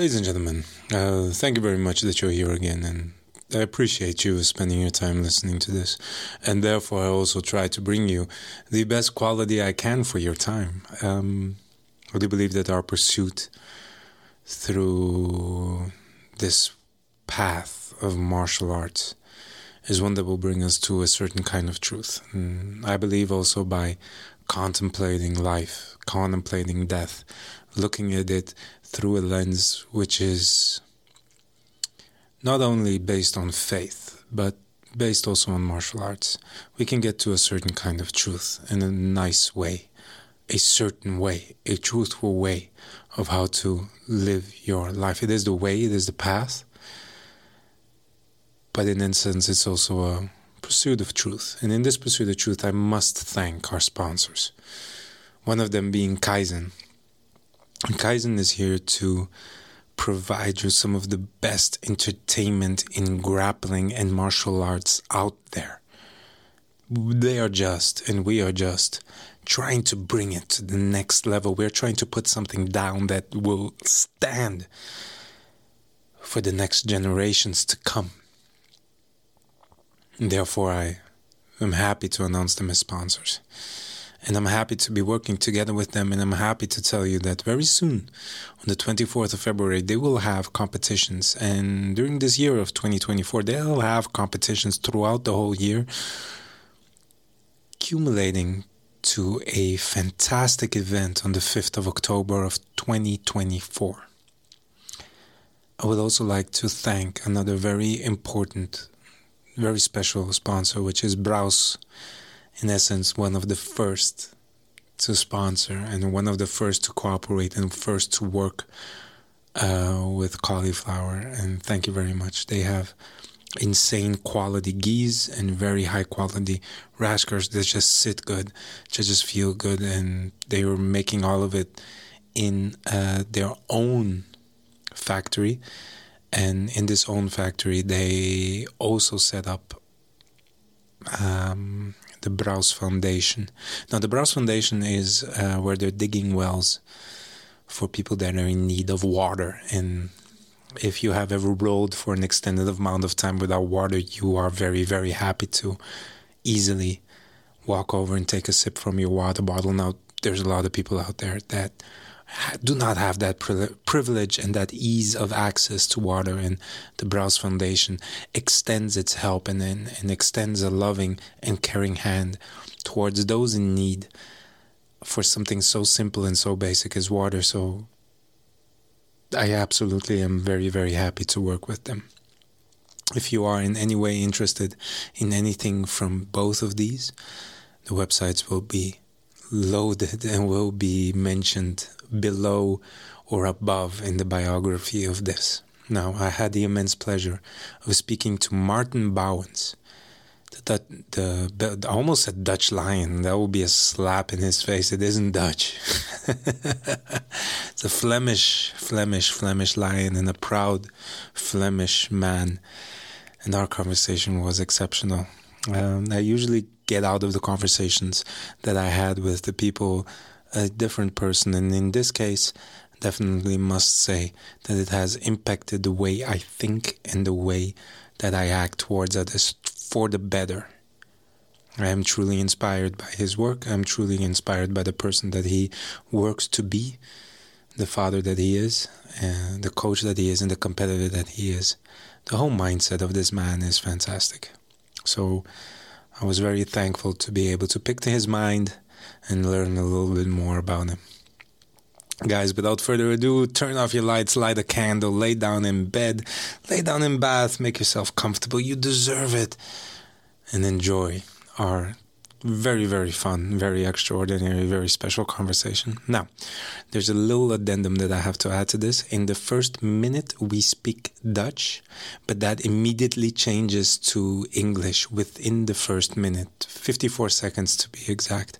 Ladies and gentlemen, uh, thank you very much that you're here again, and I appreciate you spending your time listening to this. And therefore, I also try to bring you the best quality I can for your time. Um, I do believe that our pursuit through this path of martial arts is one that will bring us to a certain kind of truth. And I believe also by contemplating life, contemplating death, looking at it through a lens which is not only based on faith, but based also on martial arts, we can get to a certain kind of truth in a nice way, a certain way, a truthful way of how to live your life. It is the way, it is the path, but in essence, it's also a pursuit of truth. And in this pursuit of truth, I must thank our sponsors. One of them being Kaizen. And Kaizen is here to provide you some of the best entertainment in grappling and martial arts out there. They are just, and we are just, trying to bring it to the next level. We're trying to put something down that will stand for the next generations to come. Therefore, I am happy to announce them as sponsors. And I'm happy to be working together with them. And I'm happy to tell you that very soon, on the 24th of February, they will have competitions. And during this year of 2024, they'll have competitions throughout the whole year, accumulating to a fantastic event on the 5th of October of 2024. I would also like to thank another very important very special sponsor, which is Braus. In essence, one of the first to sponsor and one of the first to cooperate and first to work uh, with cauliflower. And thank you very much. They have insane quality gis and very high quality raskers that just sit good, that just feel good, and they were making all of it in uh, their own factory and in this own factory, they also set up um, the Braus Foundation. Now, the Braus Foundation is uh, where they're digging wells for people that are in need of water. And if you have ever rolled for an extended amount of time without water, you are very, very happy to easily walk over and take a sip from your water bottle. Now, there's a lot of people out there that do not have that privilege and that ease of access to water. And the Braus Foundation extends its help and, and, and extends a loving and caring hand towards those in need for something so simple and so basic as water. So I absolutely am very, very happy to work with them. If you are in any way interested in anything from both of these, the websites will be loaded and will be mentioned below or above in the biography of this. Now, I had the immense pleasure of speaking to Maarten Bauwens, the, the, the, almost a Dutch lion. That would be a slap in his face. It isn't Dutch. it's a Flemish, Flemish, Flemish lion and a proud Flemish man. And our conversation was exceptional. Um, I usually get out of the conversations that I had with the people a different person. And in this case, definitely must say that it has impacted the way I think and the way that I act towards others for the better. I am truly inspired by his work. I'm truly inspired by the person that he works to be, the father that he is, and the coach that he is, and the competitor that he is. The whole mindset of this man is fantastic. So I was very thankful to be able to pick to his mind and learn a little bit more about him. Guys, without further ado, turn off your lights, light a candle, lay down in bed, lay down in bath, make yourself comfortable. You deserve it. And enjoy our very, very fun, very extraordinary, very special conversation. Now, there's a little addendum that I have to add to this. In the first minute, we speak Dutch, but that immediately changes to English within the first minute, 54 seconds to be exact.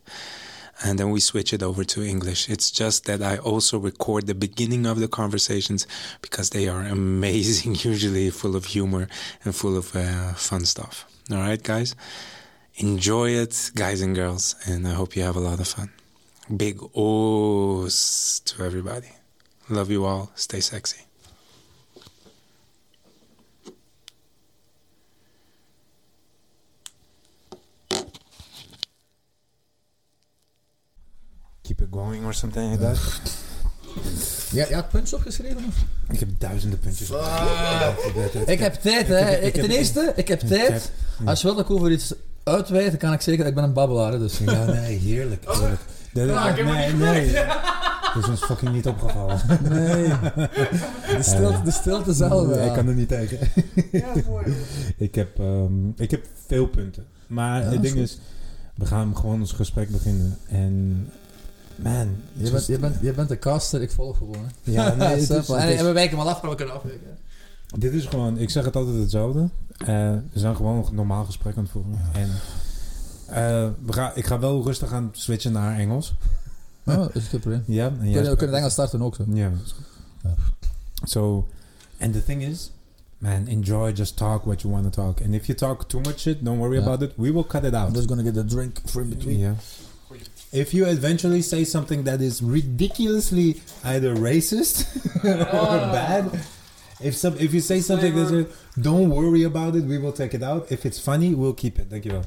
And then we switch it over to English. It's just that I also record the beginning of the conversations because they are amazing, usually full of humor and full of uh, fun stuff. All right, guys? Enjoy it, guys and girls, and I hope you have a lot of fun. Big O's to everybody. Love you all. Stay sexy. Going or something like that. Ja, je had puntjes opgeschreven? Of? Ik heb duizenden puntjes. Ik heb tijd, hè. ik Ten eerste, ik heb tijd. Als je wilt dat ik over iets uitweid, dan kan ik dat ik ben een babbelaar. Dus. Ja, nee, heerlijk. heerlijk. Dat- Ja, ik heb het nee, nee. Dat is ons fucking niet opgevallen. Nee. De stilte, de stilte zelf. Nee, ja. Ik kan er niet tegen. ik, heb, ehm, ik heb veel punten. Maar Ja, het is ding is, we gaan gewoon ons gesprek beginnen. En man, Je bent, je, bent, je bent de caster, ik volg gewoon. Hè. Ja, nee, het is- het en, we wijken wel af, maar we kunnen afwijken. dit is gewoon, ik zeg het altijd hetzelfde. Eh, we zijn gewoon een normaal gesprek aan het voeren. En eh, we gaan, ik ga wel rustig aan switchen naar Engels. Oh, is geen probleem. Ja, en We kunnen, we kunnen het Engels starten ook zo. Ja. So, and the thing is, man, enjoy, just talk what you want to talk. And if you talk too much shit, don't worry Ja. about it. We will cut it I'm out. just gonna get a drink for in between. Yeah. If you eventually say something that is ridiculously either racist or oh. bad, if some if you say something that's don't worry about it, we will take it out. If it's funny, we'll keep it. Thank you.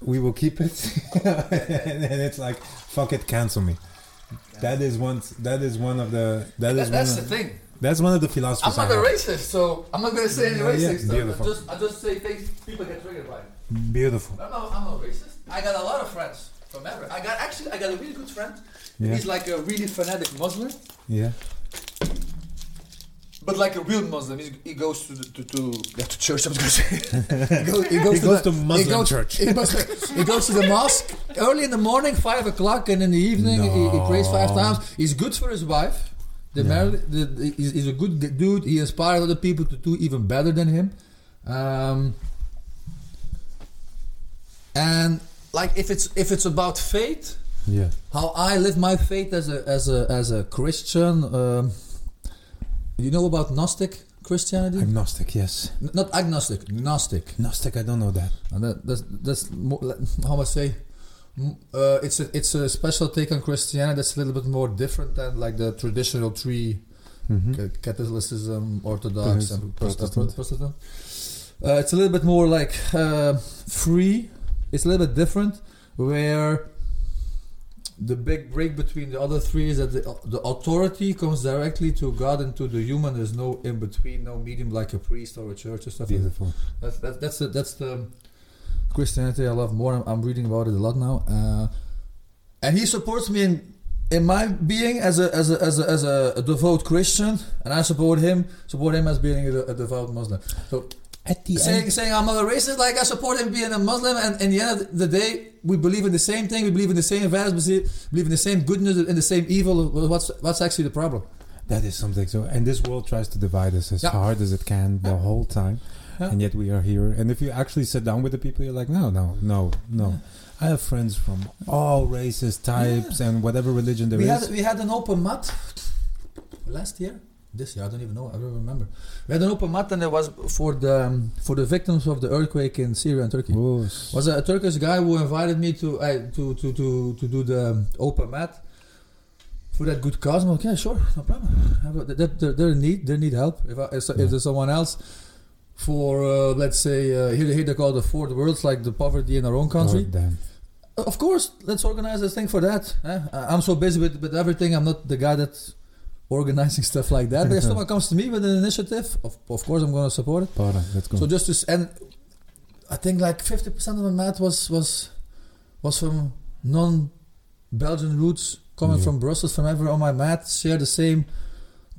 We will keep it, and, and it's like fuck it, cancel me. That is one. That is one of the. That is that's one. the Of, thing. that's one of the philosophies. I'm not a racist, so I'm not gonna say any racist yeah, stuff. beautiful. I just, I just say things people get triggered by. Beautiful. I'm not, I'm not racist. I got a lot of friends from. I got actually, I got a really good friend. Yeah. He's like a really fanatic Muslim, Yeah. but like a real Muslim. He's, he goes to the, to, to, yeah, to church. I was gonna say. he goes, he goes He to, goes the, to Muslim he goes, church. He goes, he goes to the mosque early in the morning, five o'clock, and in the evening he, he prays five times. He's good for his wife. The married, the, the, he's, he's a good dude. He inspires other people to do even better than him. Um, and like if it's if it's about faith, Yeah. how I live my faith as a as a as a Christian. Um, you know about Gnostic Christianity? Agnostic. Yes. N- Not agnostic, Gnostic. Gnostic. I don't know that. And that, that's that's more, how I say. Uh, it's a it's a special take on Christianity that's a little bit more different than like the traditional three Mhm. Ca- Catholicism, Orthodox, Protestant. and. Protestant. Protestant. Uh, it's a little bit more like uh, free. It's a little bit different, where the big break between the other three is that the, the authority comes directly to God and to the human. There's no in between, no medium like a priest or a church or stuff. like that. Beautiful. That's that's that's the, that's the Christianity I love more. I'm, I'm reading about it a lot now, uh, and he supports me in in my being as a as a as a, as a, a devout Christian, and I support him support him as being a, a devout Muslim. So At the saying end. saying I'm not a racist, like I support him being a Muslim, and in the end of the day, we believe in the same thing. We believe in the same values. We believe in the same goodness and the same evil. What's what's actually the problem? That is something. So, and this world tries to divide us as Yeah. hard as it can the whole time, Yeah. and yet we are here. And if you actually sit down with the people, you're like, no, no, no, no. I have friends from all races, types, and whatever religion there we is. had we had an open mat last year. This year, I don't even know. I don't remember. We had an open mat, and it was for the um, for the victims of the earthquake in Syria and Turkey. Was a, Turkish guy who invited me to uh, to, to to to do the um, open mat for that good cause. I'm like, yeah, sure, no problem. They're, they're, they're in need. They need help. If, I, if, Yeah. if there's someone else for uh, let's say uh, here, here they call the fourth worlds, like the poverty in our own country. Oh. Of course, let's organize this thing for that. eh? I'm so busy with, with everything. I'm not the guy that's organizing stuff like that. But if someone comes to me with an initiative, of, of course I'm going to support it. Para, let's go. So just to and I think like 50% of my math was was was from non-Belgian roots coming Yeah. from Brussels, from everywhere on my mat. Share the same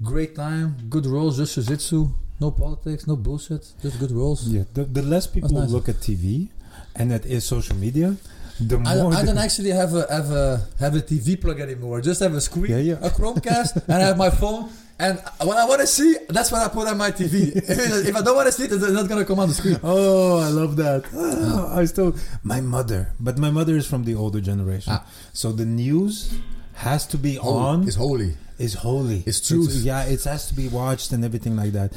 great time, good rolls, just jiu-jitsu, no politics, no bullshit, just good rolls. yeah, the, the less people nice. look at TV, and that is social media, the. I, don't- I don't actually have a have a have a TV plug anymore. I just have a screen, Yeah, yeah. a Chromecast, and I have my phone. And what I want to see, that's what I put on my TV. if I don't want to see it, it's not gonna come on the screen. Oh, I love that. Ah, I still my mother, but my mother is from the older generation, Ah. so the news has to be Holy- on. It's holy. It's holy. It's truth. yeah, it has to be watched and everything like that.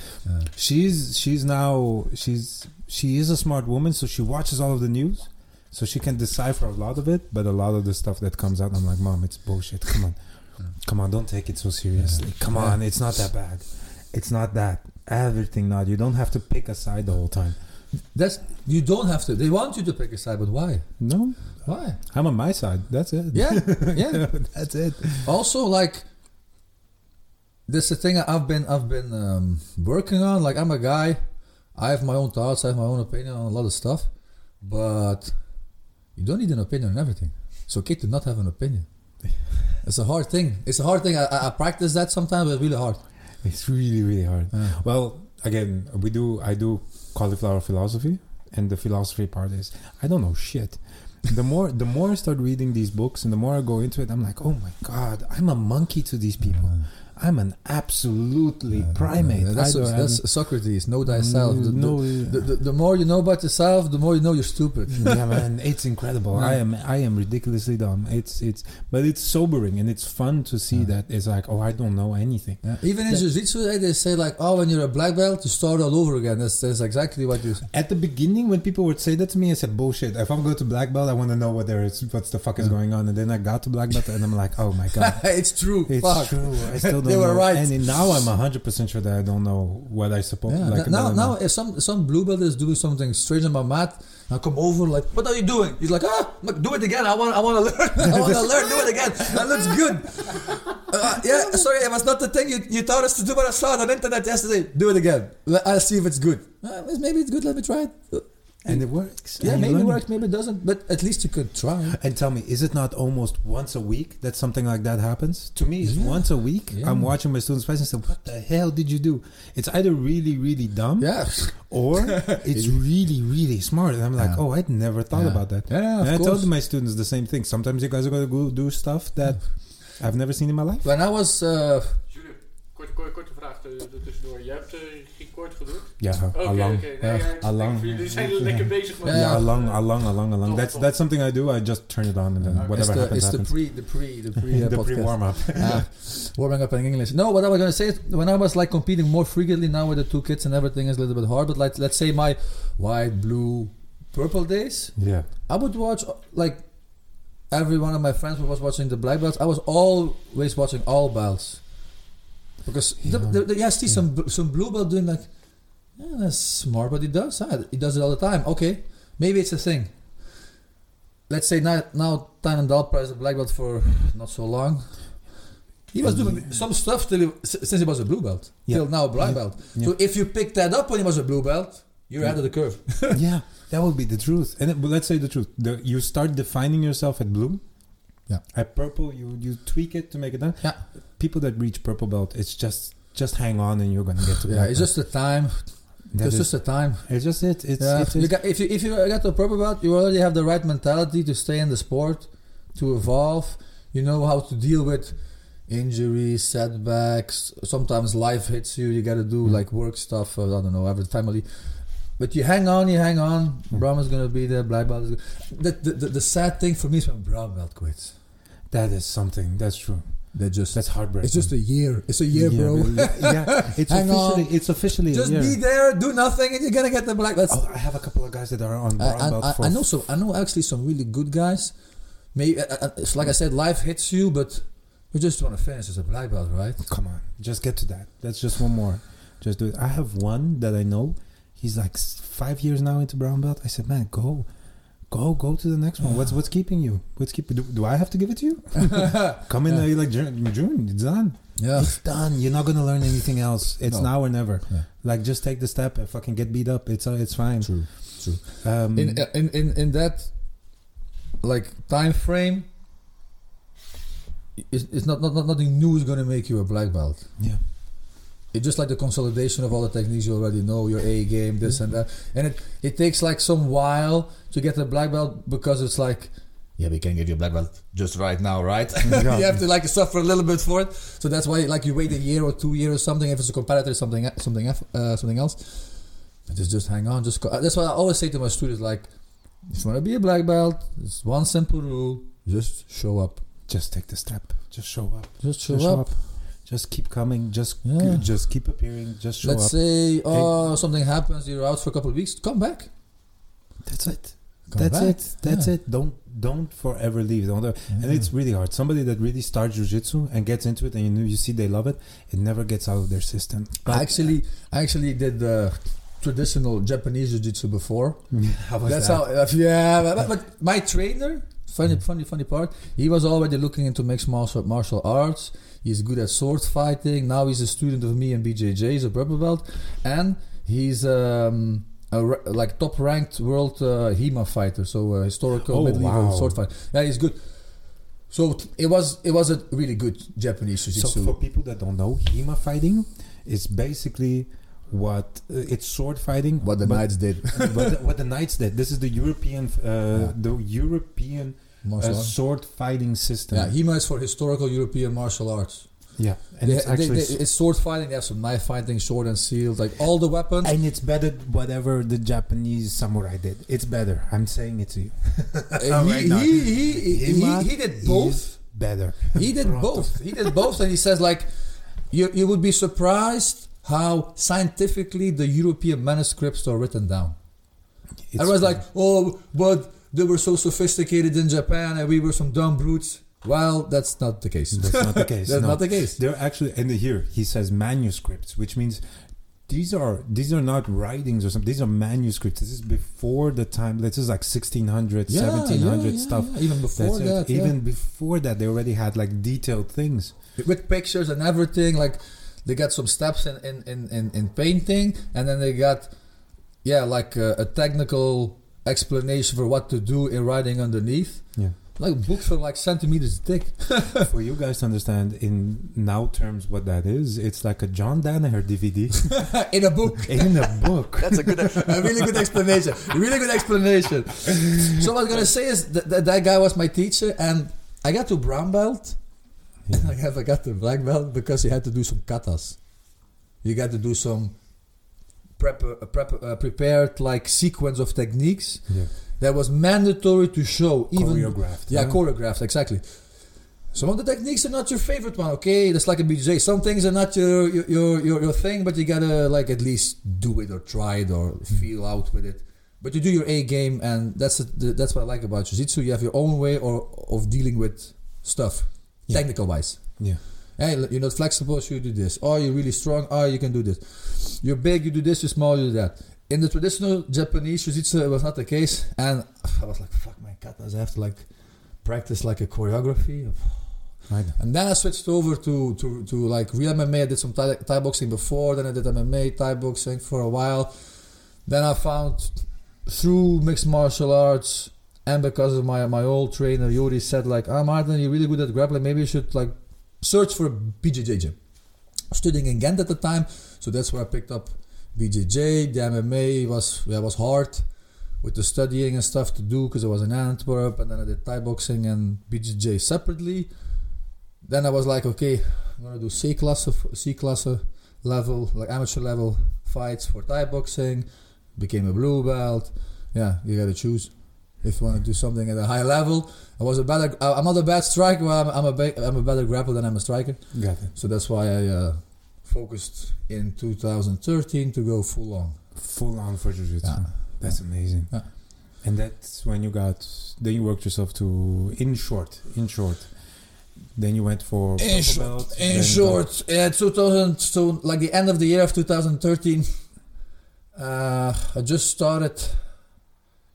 She's she's now she's she is a smart woman, so she watches all of the news, so she can decipher a lot of it. But a lot of the stuff that comes out, I'm like, mom, it's bullshit. Come on, come on, don't take it so seriously. Come on, it's not that bad. It's not that everything. Not you don't have to pick a side the whole time. That's You don't have to. They want you to pick a side, but why? No, Why? I'm on my side. That's it. Yeah, yeah. that's it. also, like, this is the thing I've been I've been um, working on. Like, I'm a guy. I have my own thoughts. I have my own opinion on a lot of stuff, but you don't need an opinion on everything. It's okay to not have an opinion. It's a hard thing. It's a hard thing. I, I practice that sometimes, but it's really hard. It's really, really hard. Well, again, we do. I do cauliflower philosophy, and the philosophy part is I don't know shit. The more, the more I start reading these books, and the more I go into it, I'm like, oh my god, I'm a monkey to these people. I'm an absolutely primate. Uh, that's, I that's Socrates. Know thyself. The, no, the, the, the more you know about yourself, the more you know you're stupid. yeah, man, it's incredible. I am, I am ridiculously dumb. It's, it's, but it's sobering and it's fun to see Yeah. that it's like, oh, I don't know anything. Yeah. Even in jiu-jitsu, eh, they say like, oh, when you're a black belt, you start all over again. That's, that's exactly what you. At the beginning, when people would say that to me, I said, bullshit. If I'm going to black belt, I want to know what there is, what's the fuck is Yeah. going on. And then I got to black belt, and I'm like, oh my god. it's true. It's Fuck. true. I still don't They were know. right. And now I'm 100% sure that I don't know what I suppose. Yeah. like, now, now, if some some blue belt is doing something strange on my mat, I come over like, what are you doing? He's like, ah, look, do it again. I want, I want to learn. I want to learn. Do it again. That looks good. Uh, yeah, sorry, it was not the thing you, you taught us to do, but I saw it on the internet yesterday. Do it again. I'll see if it's good. Uh, maybe it's good. Let me try it. And it works. Yeah, And you maybe it works, maybe it doesn't. But at least you could try. And tell me, is it not almost once a week that something like that happens? To me, it's Yeah. once a week. Yeah. I'm watching my students face and say, "What the hell did you do?" It's either really, really dumb, Yeah. or it's really, really smart. And I'm like, Yeah. "Oh, I'd never thought Yeah. about that." Yeah, of and I course. told my students the same thing. Sometimes you guys are gonna go do stuff that I've never seen in my life. When I was uh, Jules, korte, korte, korte vraag tussendoor. Je hebt geen kort gedrukt? Yeah, Oké, oké. along. Nee, Ja, ja, along. Jullie zijn lekker bezig met Ja, Yeah, Ja. along, along, along, along. That's that's something I do. I just turn it on and then Okay. it's whatever the, happens it's the happens. pre the pre the pre uh, the pre warm up. Ah, warming up in English. No, what I was gonna say is when I was like competing more frequently now with the two kids and everything is a little bit hard. But like let's say my white, blue, purple days, yeah, I would watch like every one of my friends was watching the black belts. I was always watching all belts because the, Yeah. the, the, yeah, I see some some blue belt doing like yeah, that's smart, but he does. He does it all the time. Okay, maybe it's a thing. Let's say now now Tainan Dalpra is a black belt for not so long. He was doing some stuff till he, since he was a blue belt Yeah. till now a black Yeah. belt. Yeah. So if you pick that up when he was a blue belt, you're ahead of the curve. yeah, that would be the truth. And it, but let's say the truth. The, you start defining yourself at blue. Yeah. At purple, you you tweak it to make it done. Yeah. People that reach purple belt, it's just just hang on and you're gonna get to Yeah, it's belt. just the time. That it's is- just the time. it's just it. It's, Yeah, it's, you got, if you if you get to purple belt, you already have the right mentality to stay in the sport, to evolve. You know how to deal with injuries, setbacks. Sometimes life hits you. You got to do Mm. like work stuff. Uh, I don't know, every family. But you hang on, you hang on. Mm. Brahm is gonna be there. Black belt. Is the, the, the the sad thing for me is when brown belt quits. that is something. That's true. They just That's heartbreaking. it's just a year. It's a year, bro. really. yeah, it's Hang officially on. it's officially just a year. be there, do nothing, and you're gonna get the black belt. Oh, I have a couple of guys that are on brown I, belt I, for I know some. I know actually some really good guys. Maybe uh, uh, it's like I said, life hits you, but you just want to finish as a black belt, right? Come on, just get to that. That's just one more. Just do it. I have one that I know. He's like five years now into brown belt. I said, man, go, go, go to the next one. What's what's keeping you? What's keeping? Do, do I have to give it to you? Come in Yeah. uh, like June. June. It's done. Yeah. It's done. You're not gonna learn anything else. It's No. now or never. Yeah. Like just take the step and fucking get beat up. It's uh, it's fine. True. True. Um, In, uh, in in in that like time frame, it's, it's not, not not nothing new is gonna make you a black belt. yeah. It's just like the consolidation of all the techniques you already know, your A game, this and that, and it it takes like some while to get the black belt because it's like. Yeah, we can give you a black belt just right now, right? Yeah. you have to like suffer a little bit for it. So that's why like you wait a year or two years or something. If it's a competitor, something something uh, something else. Just just hang on. Just go. that's what I always say to my students like, if you want to be a black belt, it's one simple rule: just show up. Just take the step. Just show up. Just show, Just up. Just keep coming. Just Yeah. just keep appearing. Just show Let's up. say oh something happens, you're out for a couple of weeks. Come back. That's it. Come That's back. it. That's Yeah. it. Don't don't forever leave. Don't. And Yeah. it's really hard. Somebody that really starts jujitsu and gets into it, and you know you see they love it. It never gets out of their system. I actually, I actually did uh, traditional Japanese jiu-jitsu before. How was That's that? how. yeah, but, but my trainer, funny, funny, funny part. He was already looking into mixed martial martial arts. He's good at sword fighting. Now he's a student of me and BJJ. He's a purple belt, and he's um, a like top ranked world uh, HEMA fighter. So uh, historical Oh, medieval wow. sword fight. Yeah, he's good. So it was it was a really good Japanese So jiu-jitsu. for people that don't know, HEMA fighting is basically what uh, it's sword fighting. what the knights did. what, the, what the knights did. This is the European, uh, the European uh, sword fighting system. Yeah, HEMA is for historical European martial arts. Yeah, and They- it's actually they- it's sword fighting. They have some knife fighting, sword and shield, like all the weapons. and it's better whatever the Japanese samurai did. It's better. I'm saying it to you. Uh, he, Right he, he, he, HEMA he did both. better. He did both. He did both, and he says like, you you would be surprised how scientifically the European manuscripts are written down. It's Everyone's true. like, oh, but they were so sophisticated in Japan, and we were some dumb brutes. Well, that's not the case. That's not the case. That's no. not the case. They're actually, and here he says manuscripts, which means these are these are not writings or something. These are manuscripts. This is before the time. This is like 1600, 1700 stuff. yeah. Even before That's that, yeah. Even before that, they already had like detailed things. with pictures and everything. Like they got some steps in in, in, in, in painting, and then they got yeah, like a, a technical explanation for what to do in writing underneath. Yeah. Like books are like centimeters thick. For you guys to understand in now terms what that is, it's like a John Danaher DVD in a book. in a book. That's a good, a really good explanation. Really good explanation. So what I was gonna say is that, that that guy was my teacher, and I got to brown belt. Yeah. I never got to black belt because you had to do some katas. You got to do some prep, uh, prep uh, prepared like sequence of techniques Yeah. that was mandatory to show. Even Choreographed. yeah, choreographed exactly. Some of the techniques are not your favorite one, okay? That's like a BJ. Some things are not your your, your your thing, but you gotta like at least do it or try it or feel out with it. But you do your A game, and that's the, that's what I like about jiu-jitsu. You have your own way or of dealing with stuff, Yeah. technical wise. Yeah. Hey, you're not flexible, so you do this. Oh, you're really strong. Oh, you can do this. You're big, you do this. You're small, you do that. In the traditional Japanese jiu-jitsu, it was not the case, and I was like, "Fuck my katas! I have to like practice like a choreography." Right. And then I switched over to, to, to like real MMA. I did some Thai, Thai boxing before. Then I did MMA, Thai boxing for a while. Then I found through mixed martial arts and because of my my old trainer Yuri said like, "Ah, Maarten, you're really good at grappling. Maybe you should like search for BJJ gym." Studying in Ghent at the time, so that's where I picked up BJJ. The MMA was yeah was hard with the studying and stuff to do because I was in Antwerp, and then I did Thai boxing and BJJ separately then I was like, okay, I'm gonna do C class, of C class level, like amateur level fights for Thai boxing. Became a blue belt. Yeah, you gotta choose if you want to do something at a high level. I was a better. I'm not a bad striker. but I'm, I'm a ba- I'm a better grappler than I'm a striker. Got it. So that's why I uh, focused in 2013 to go full on. Full on for jiu-jitsu. Yeah. That's amazing. Yeah. And that's when you got. Then you worked yourself to in short. In short. Then you went for In short, belt, in short, yeah, 2000. So like the end of the year of 2013, uh, I just started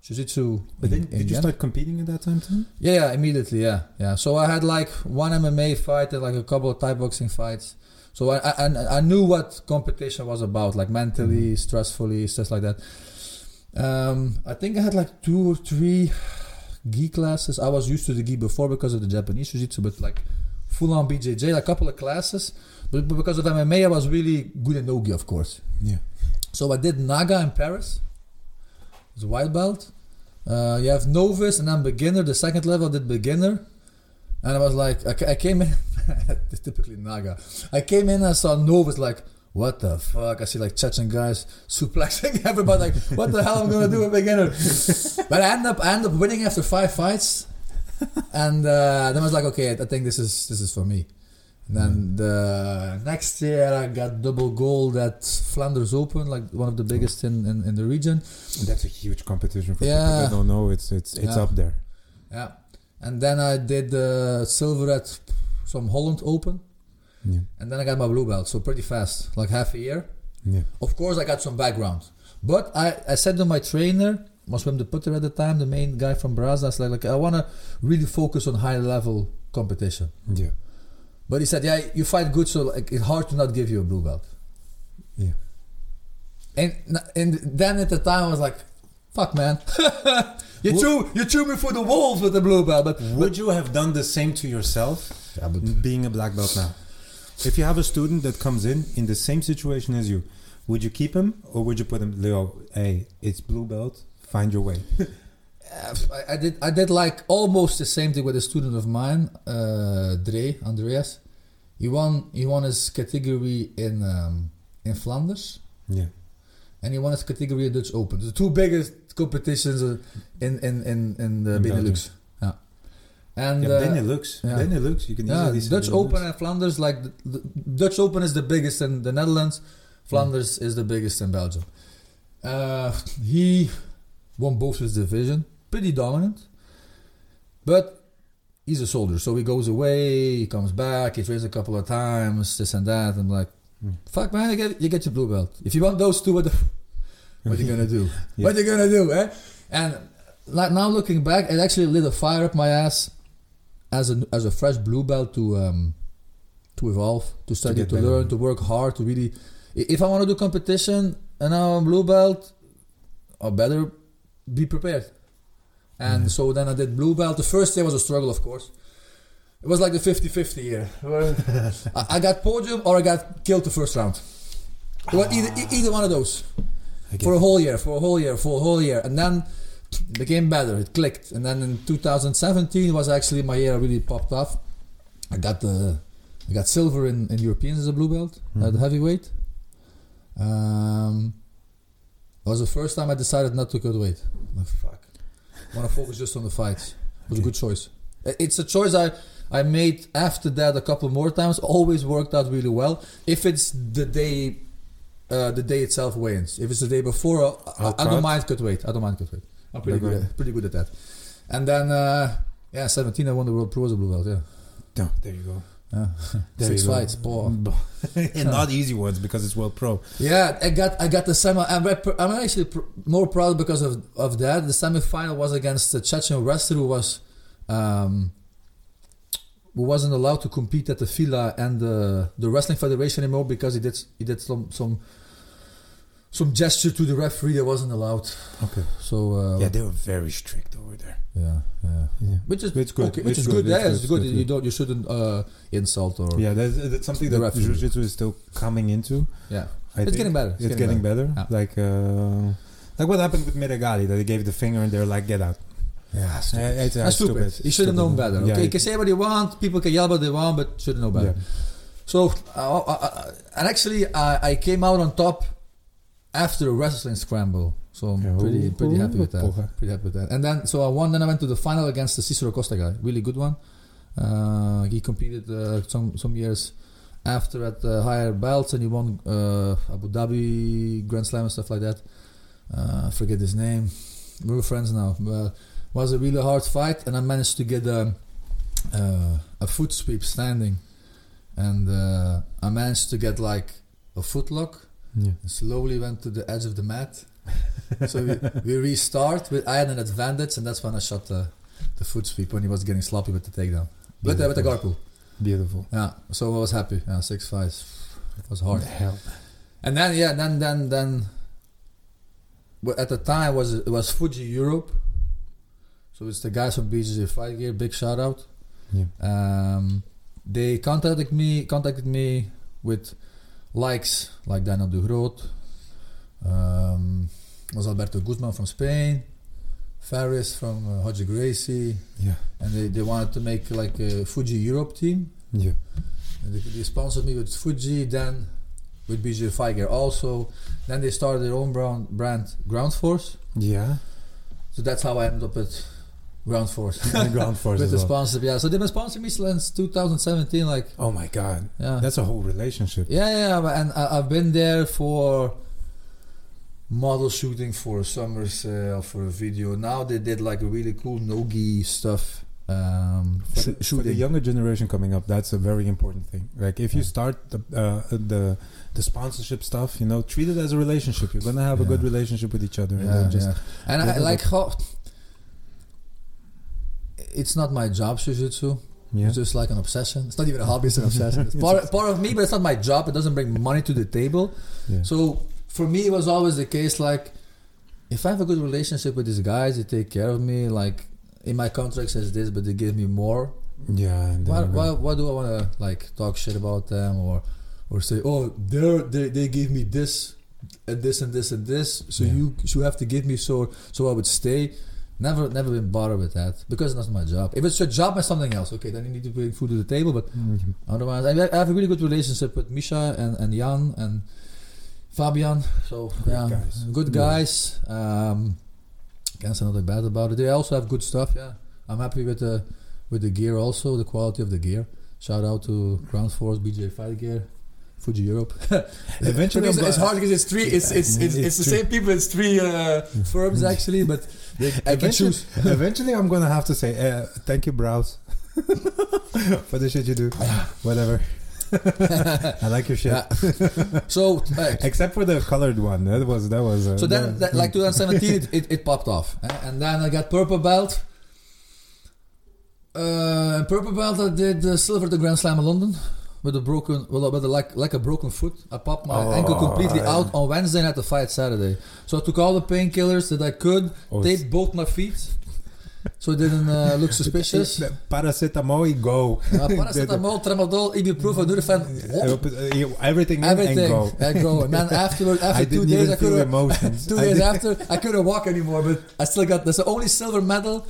jiu-jitsu. But then in- did in you start competing at that time too? Yeah, yeah, immediately, yeah, yeah. So I had like one MMA fight and like a couple of Thai boxing fights. So I I, I- knew what competition was about, like mentally, stressfully, stuff like that. Um, I think I had like two or three gi classes. I was used to the gi before because of the Japanese jiu-jitsu, but like full on BJJ, like a couple of classes. But, but because of MMA, I was really good in no-gi, of course. Yeah. So I did Naga in Paris. It's a white belt. Uh, you have novice and then beginner. The second level did beginner, and I was like, I, I came in. typically Naga. I came in and I saw novice like, what the fuck? I see like Chechen guys suplexing everybody. Like, what the hell am I gonna do a beginner? but I end up, I end up winning after five fights, and uh, then I was like, okay, I think this is this is for me. And then the next year I got double gold at Flanders Open, like one of the biggest in, in, in the region. And that's a huge competition for people that don't know. It's it's it's Yeah. up there. Yeah. And then I did uh, silver at some Holland Open. Yeah. And then I got my blue belt, so pretty fast, like half a year. Yeah. Of course, I got some background, but I, I said to my trainer, was Wim de Putter at the time, the main guy from Brazil, I was like, like I want to really focus on high level competition. Yeah. But he said, yeah, you fight good, so like, it's hard to not give you a blue belt. Yeah. And and then at the time I was like, fuck man, you threw you threw me for the wolves with the blue belt. But Would you have done the same to yourself yeah, but being a black belt now? If you have a student that comes in in the same situation as you, would you keep him or would you put him, Leo, hey, it's blue belt, find your way? I, I did I did like almost the same thing with a student of mine, uh, Dre Andreas. He won he won his category in um, in Flanders, Yeah. and he won his category in Dutch Open. The two biggest competitions in in in in the In Benelux. Yeah, and yeah uh, Benelux. yeah. Benelux, you can easily Dutch Benelux. Open and Flanders. Like the, the Dutch Open is the biggest in the Netherlands. Flanders is the biggest in Belgium. Uh, he won both his division, pretty dominant. But he's a soldier, so he goes away, he comes back, he trains a couple of times, this and that. I'm like, Mm. fuck man, you get, you get your blue belt. If you want those two, what, the, what you gonna do? Yeah. What are you gonna do, eh? And like now looking back, it actually lit a fire up my ass as a as a fresh blue belt to um to evolve, to study, get to, learn, to work hard, to really. If I want to do competition and now I'm blue belt, I better be prepared. And Mhm. so then I did blue belt. The first day was a struggle, of course. It was like the 50-50 year. I, I got podium or I got killed the first round. It was either, either one of those for a whole year, for a whole year, for a whole year, and then it became better. It clicked, and then in 2017 was actually my year I really popped off. I got the, I got silver in, in Europeans as a blue belt at Mhm. heavyweight. Um, it was the first time I decided not to cut weight. Like, fuck, I want to focus just on the fights. It was a good choice. It's a choice I I made after that a couple more times. Always worked out really well. If it's the day uh, the day itself weigh-ins. If it's the day before, I, I, I'll don't mind cut weight. I don't mind cut weight. I'm pretty good. At, pretty good at that. And then, uh, yeah, 17. I won the world pro as a blue belt. Yeah, there you go. yeah. Six fights. Boy. and not easy ones because it's world pro. Yeah, I got I got the semi. I'm, I'm actually pr- more proud because of of that. The semi-final was against the Chechen wrestler who was. Um, who wasn't allowed to compete at the FILA and the, the wrestling federation anymore because he did he did some some some gesture to the referee that wasn't allowed. Okay. So uh, Yeah, they were very strict over there. yeah, yeah. Yeah. Which is It's good. okay, which It's is good. good. Yeah, It's it's good. good. You don't you shouldn't uh, insult or Yeah, that's, that's something The that referee. jiu-jitsu is still coming into. yeah. I It's think. getting better. It's, getting, better. Yeah. Like, uh, like what happened with Meregali that they gave the finger and they're like, get out. Yeah, Uh, it's, uh, That's stupid. You should have known better. Yeah, Okay, you can say what you want. People can yell what they want, but should know better. yeah. So, uh, uh, uh, and actually, I, I came out on top after a wrestling scramble. So I'm Yeah, pretty pretty happy with that. Pretty happy with that. And then, so I won. Then I went to the final against the Cicero Costa guy. Really good one. Uh, he competed uh, some some years after at the higher belts, and he won uh, Abu Dhabi Grand Slam and stuff like that. Uh, I forget his name. We were friends now. But was a really hard fight, and I managed to get um, uh, a foot sweep standing, and uh, I managed to get like a foot lock. Yeah. Slowly went to the edge of the mat. so we, we restart. With, I had an advantage, and that's when I shot the, the foot sweep when he was getting sloppy with the takedown. The, with the guard pull. Beautiful. Yeah. So I was happy. Yeah, six fights. It was hard. Hell? And then yeah, then then then. At the time was it was Fuji Europe. So it's the guys from BJJ Fight Gear. Big shout out. Yeah. Um, they contacted me contacted me with likes like Daniel de Groot. Um, was Alberto Guzman from Spain. Faris from uh, Roger Gracie, Yeah. and they, they wanted to make like a Fuji Europe team. Yeah. And they, they sponsored me with Fuji, then with BJ Fight Gear also. Then they started their own brand, brand Ground Force. Yeah. So that's how I ended up at Ground Force. And ground force with the well. sponsor, yeah. So they've been sponsoring me since 2017, like Oh my god. yeah, That's a whole relationship. yeah, yeah. And I, I've been there for model shooting for a summer sale for a video. Now they did like a really cool nogi stuff um, For, the, for the younger generation coming up, that's a very important thing. Like if you start the uh, the the sponsorship stuff, you know, treat it as a relationship. You're gonna have a good relationship with each other, and Yeah, then just yeah. And I, like how it's not my job, jujitsu. yeah. It's just like an obsession. It's not even a hobby; it's an obsession. It's part, part of me, but it's not my job. It doesn't bring money to the table. yeah. So for me, it was always the case. Like, if I have a good relationship with these guys, they take care of me. Like, in my contract says this, but they give me more. yeah. And Why, why, why do I want to like talk shit about them or or say, oh, they're, they they gave me this and this and this and this, so Yeah. you you have to give me so so I would stay. Never never been bothered with that because it's not my job. If it's your job and something else, okay, then you need to bring food to the table. But Mhm. otherwise, I I have a really good relationship with Misha and, and Jan and Fabian. So Good yeah, guys. good Yeah. guys. Um, can't say nothing bad about it. They also have good stuff. Yeah, I'm happy with the with the gear also, the quality of the gear. Shout out to Ground Force, BJ Fight Gear, Fuji Europe. Eventually, I'm it's hard because it's three. It's it's it's, It's it's the same people. It's three uh, firms actually, but they, I can Eventually, eventually, I'm gonna have to say uh, thank you, Braus, for the shit you do. Whatever. I like your shit. Yeah. So uh, Except for the colored one, that was that was. Uh, so then, that- like 2017, it, it, it popped off, eh? and then I got purple belt. Uh, purple belt, I did uh, silver at the Grand Slam in London with a broken, well, with a, like like a broken foot. I popped my Oh, ankle completely yeah. out on Wednesday and had to fight Saturday. So I took all the painkillers that I could, Oh, taped both my feet, so it didn't uh, look suspicious. Paracetamol, go. Uh, paracetamol, tramadol, ibuprofen, Nurofen, Uh, Everything in everything. and go. And then afterward, after two days, I could. Two I days did- after, I couldn't walk anymore, but I still got that's the only silver medal.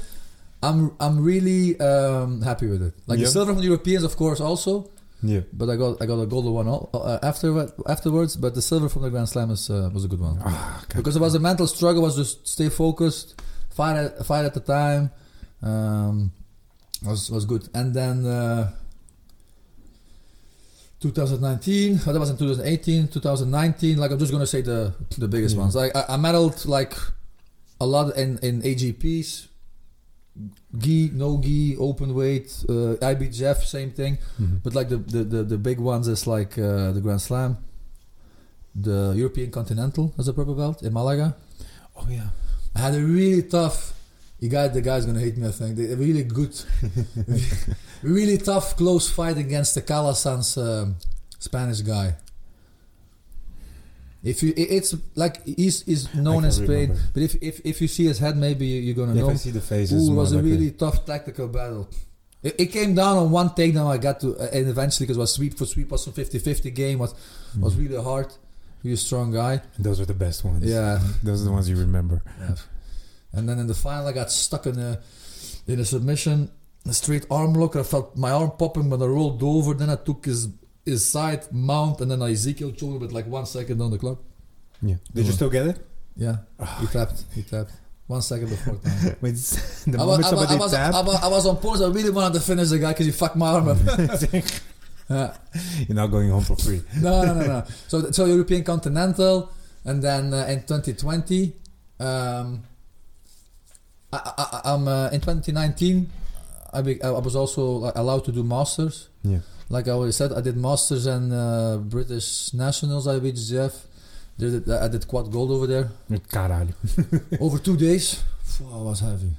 I'm I'm really um, happy with it. Like Yeah. the silver from the Europeans, of course, also, Yeah. but I got I got a golden one all, uh, after afterwards. But the silver from the Grand Slam is, uh, was a good one okay. because it was a mental struggle. Was just stay focused, fight at, fight at the time. Um, was was good, and then. Uh, 2019, oh, that was in 2018, 2019. Like I'm just gonna say the the biggest Yeah. ones. Like I, I medaled like a lot in in AGPs, gi, no gi, open weight, uh, IBJF, same thing. Mhm. But like the the the, the big ones is like uh, the Grand Slam, the European Continental as a purple belt in Malaga. Oh yeah. I had a really tough. You guys, the guy's gonna hate me. I think they a really good, really tough close fight against the Calasan's um, Spanish guy. If you, it's like he's is known in Spain, remember. but if, if if you see his head, maybe you're gonna If know. I see the faces, Ooh, it was a like really tough tactical battle. It, it came down on one takedown. I got to, uh, and eventually because it was sweep for sweep was a 50-50 game. was was Mhm. really hard. Really strong guy. Those are the best ones. Yeah. Those are the ones you remember. Yeah. And then in the final, I got stuck in a in a submission, a straight arm lock. I felt my arm popping when I rolled over. Then I took his his side mount, and then Ezekiel choked with like one second on the clock. Yeah. Did you still get it? Yeah, he tapped. He tapped. One second before time. Wait, the I, was, moment I, was, somebody I, was, tapped, I, was, I was on pause. I really wanted to finish the guy because he fucked my arm up. yeah. you're not going home for free. no, no, no, no. So, so European Continental, and then uh, in 2020, um, I, I, I'm uh, in 2019. I, be, I was also allowed to do masters. Yeah. Like I already said, I did masters and uh, British Nationals IBJJF. Did it, I did quad gold over there Caralho. over two days. Phew, I was heavy.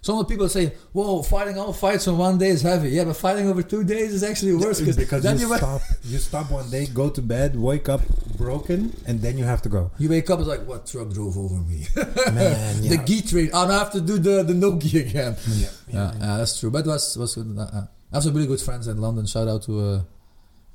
Some of the people say, "Whoa, fighting all fights in one day is heavy." Yeah, but fighting over two days is actually worse because then you, you, stop. You stop one day, go to bed, wake up broken, and then you have to go. you wake up it's like, "What truck drove over me?" Man, the gi train. Oh, now I have to do the, the no gi again. Yeah, Yeah, yeah, that's true. But it was was good. Uh, uh, I have some really good friends in London. Shout out to uh,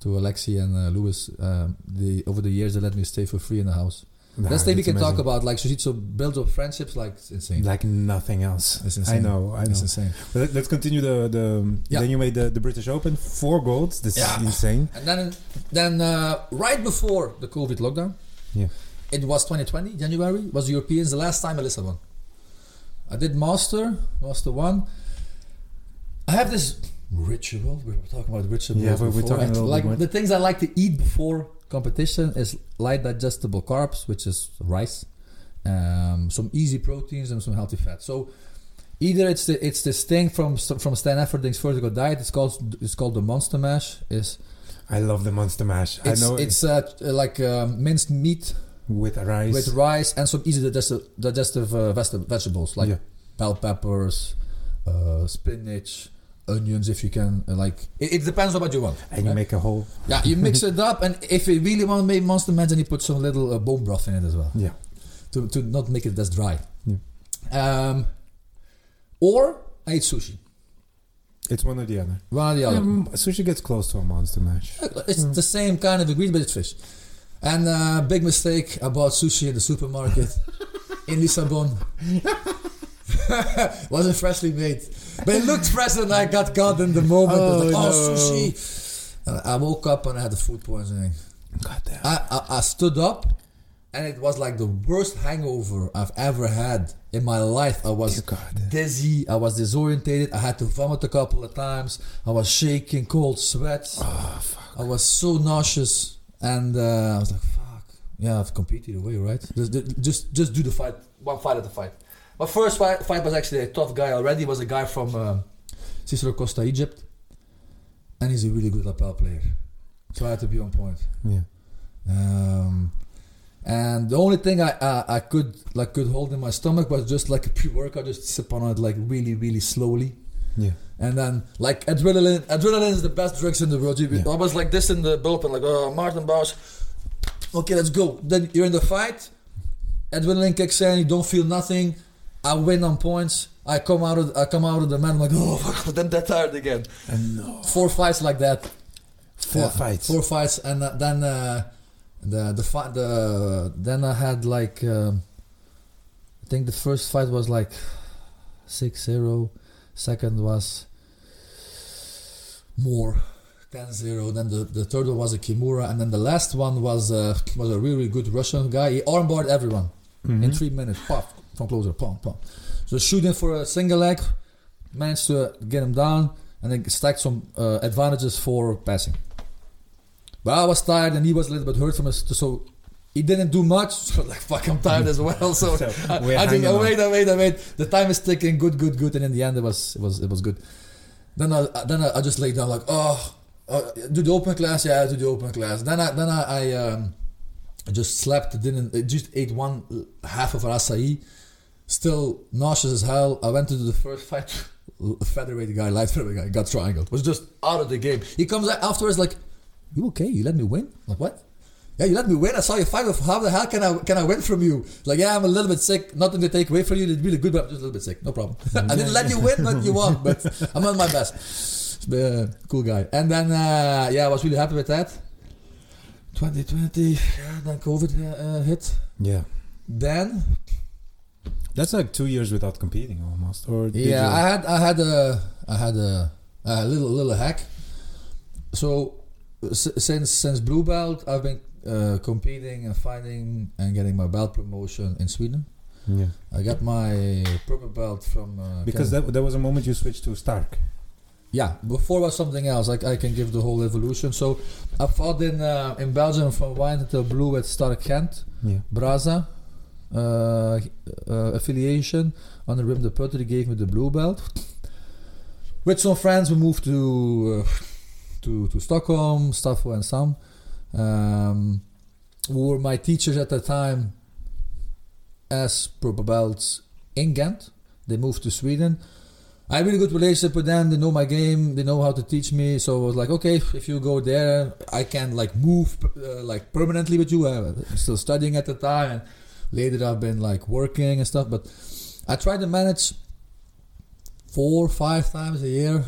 to Alexi and uh, Lewis. Um, the over the years they let me stay for free in the house. Nah, that's the thing we can talk about. Like Jiu-Jitsu builds up friendships. Like it's insane. Like nothing else. It's I know, I know. It's insane. But let- let's continue the the. Yeah. Then you made the, the British Open, four golds. This Yeah. is insane. And then then uh, right before the COVID lockdown, Yeah. it was 2020 January. Was Europeans the last time I listened one. I did master, master one. I have this ritual. We were talking about rituals. Yeah, we- we're before. talking a little like the things I like to eat before competition is light digestible carbs, which is rice, um, some easy proteins and some healthy fat. So Either it's the it's this thing from from Stan Efferding's Vertical Diet. It's called it's called the Monster Mash. Is I love the monster mash. it's I know it's uh, like um, minced meat with rice. with rice and some easy digestive, digestive uh, vegetables like Yeah. bell peppers, uh, spinach, onions. If you can, uh, like it, it depends on what you want. and you make a whole yeah, you mix it up, and if you really want to make monster mash, then you put some little uh, bone broth in it as well yeah. to to not make it as dry. Yeah. Um, or I eat sushi. It's one or the other. One or the other. mm, sushi gets close to a monster mash. It's the same kind of ingredient, but it's fish. And uh, big mistake, I bought sushi in the supermarket in Lisbon. Wasn't freshly made, but it looked fresh, and I got caught in the moment. I like, Oh, oh, no. sushi! And I woke up and I had the food poisoning. God damn. I, I, I stood up, and it was like the worst hangover I've ever had in my life. I was God. dizzy, I was disorientated, I had to vomit a couple of times, I was shaking, cold sweats. Oh, fuck. I was so nauseous, and uh, I was like, "Fuck, yeah, I've competed away, right? Just, just, just do the fight, one fight at a fight." My first fight, fight was actually a tough guy already. He was a guy from uh, Cicero Costa, Egypt, and he's a really good lapel player. So I had to be on point. Yeah. Um, and the only thing I, I I could like could hold in my stomach was just like a pre-workout, just sip on it like really, really slowly. Yeah. And then, like adrenaline, adrenaline is the best drugs in the world. You- Yeah. I was like this in the bullpen, like, oh, Maarten Bauwens. Okay, let's go. Then you're in the fight. Adrenaline kicks in. You don't feel nothing. I win on points. I come out of I come out of the. I'm like, oh, fuck, but then that tired again. And no. Four fights like that. Four Yeah, fights. Four fights, and uh, then uh, the the fight the then I had like um, I think the first fight was like 6-0. Second was more 10-0. Then the, the third one was a Kimura, and then the last one was uh, was a really good Russian guy. He armbarred everyone in Mhm. three minutes. Puff from closer, pom pom. So shooting for a single leg, managed to get him down, and then stacked some uh, advantages for passing. But I was tired, and he was a little bit hurt from us. So he didn't do much. So like, fuck, I'm tired as well. So, So, I, I hanging oh, wait, I wait, I wait. The time is ticking. Good, good, good. And in the end, it was it was it was good. Then I then I, I just laid down like, oh, uh, do the open class, yeah, do the open class. Then I then I, I um, I just slept. Didn't just ate one half of an acai. Still nauseous as hell. I went to the first fight. Featherweight guy, light featherweight guy, got triangled. Was just out of the game. He comes afterwards like, "You okay? You let me win?" Like what? Yeah, you let me win. I saw you fight. With, how the hell can I can I win from you? Like, yeah, I'm a little bit sick. Nothing to take away from you. It's really good, but I'm just a little bit sick. No problem. I didn't let you win, but you won. But I'm on my best. Uh, cool guy. And then uh, yeah, I was really happy with that. 2020, yeah, then COVID uh, hit. Yeah. Then That's like two years without competing almost. Or did yeah, I had I had a I had a, a little little hack. So s- since since blue belt, I've been uh, competing and fighting and getting my belt promotion in Sweden. yeah. I got my purple belt from uh, Because that, there was a moment you switched to Stark. Yeah before was something else. Like I can give the whole evolution. So I fought in uh, in Belgium from white until blue at Stark Ghent. Yeah. Braza uh, uh, affiliation on the rim the putter he gave me the blue belt with some friends we moved to uh, to to Stockholm Staffo and Sam um, who were my teachers at the time as purple belts in Ghent they moved to Sweden I have a really good relationship with them. They know my game. They know how to teach me. So I was like, okay, if you go there, I can like move uh, like permanently with you. I'm still studying at the time, and later I've been like working and stuff. But I try to manage four, five times a year,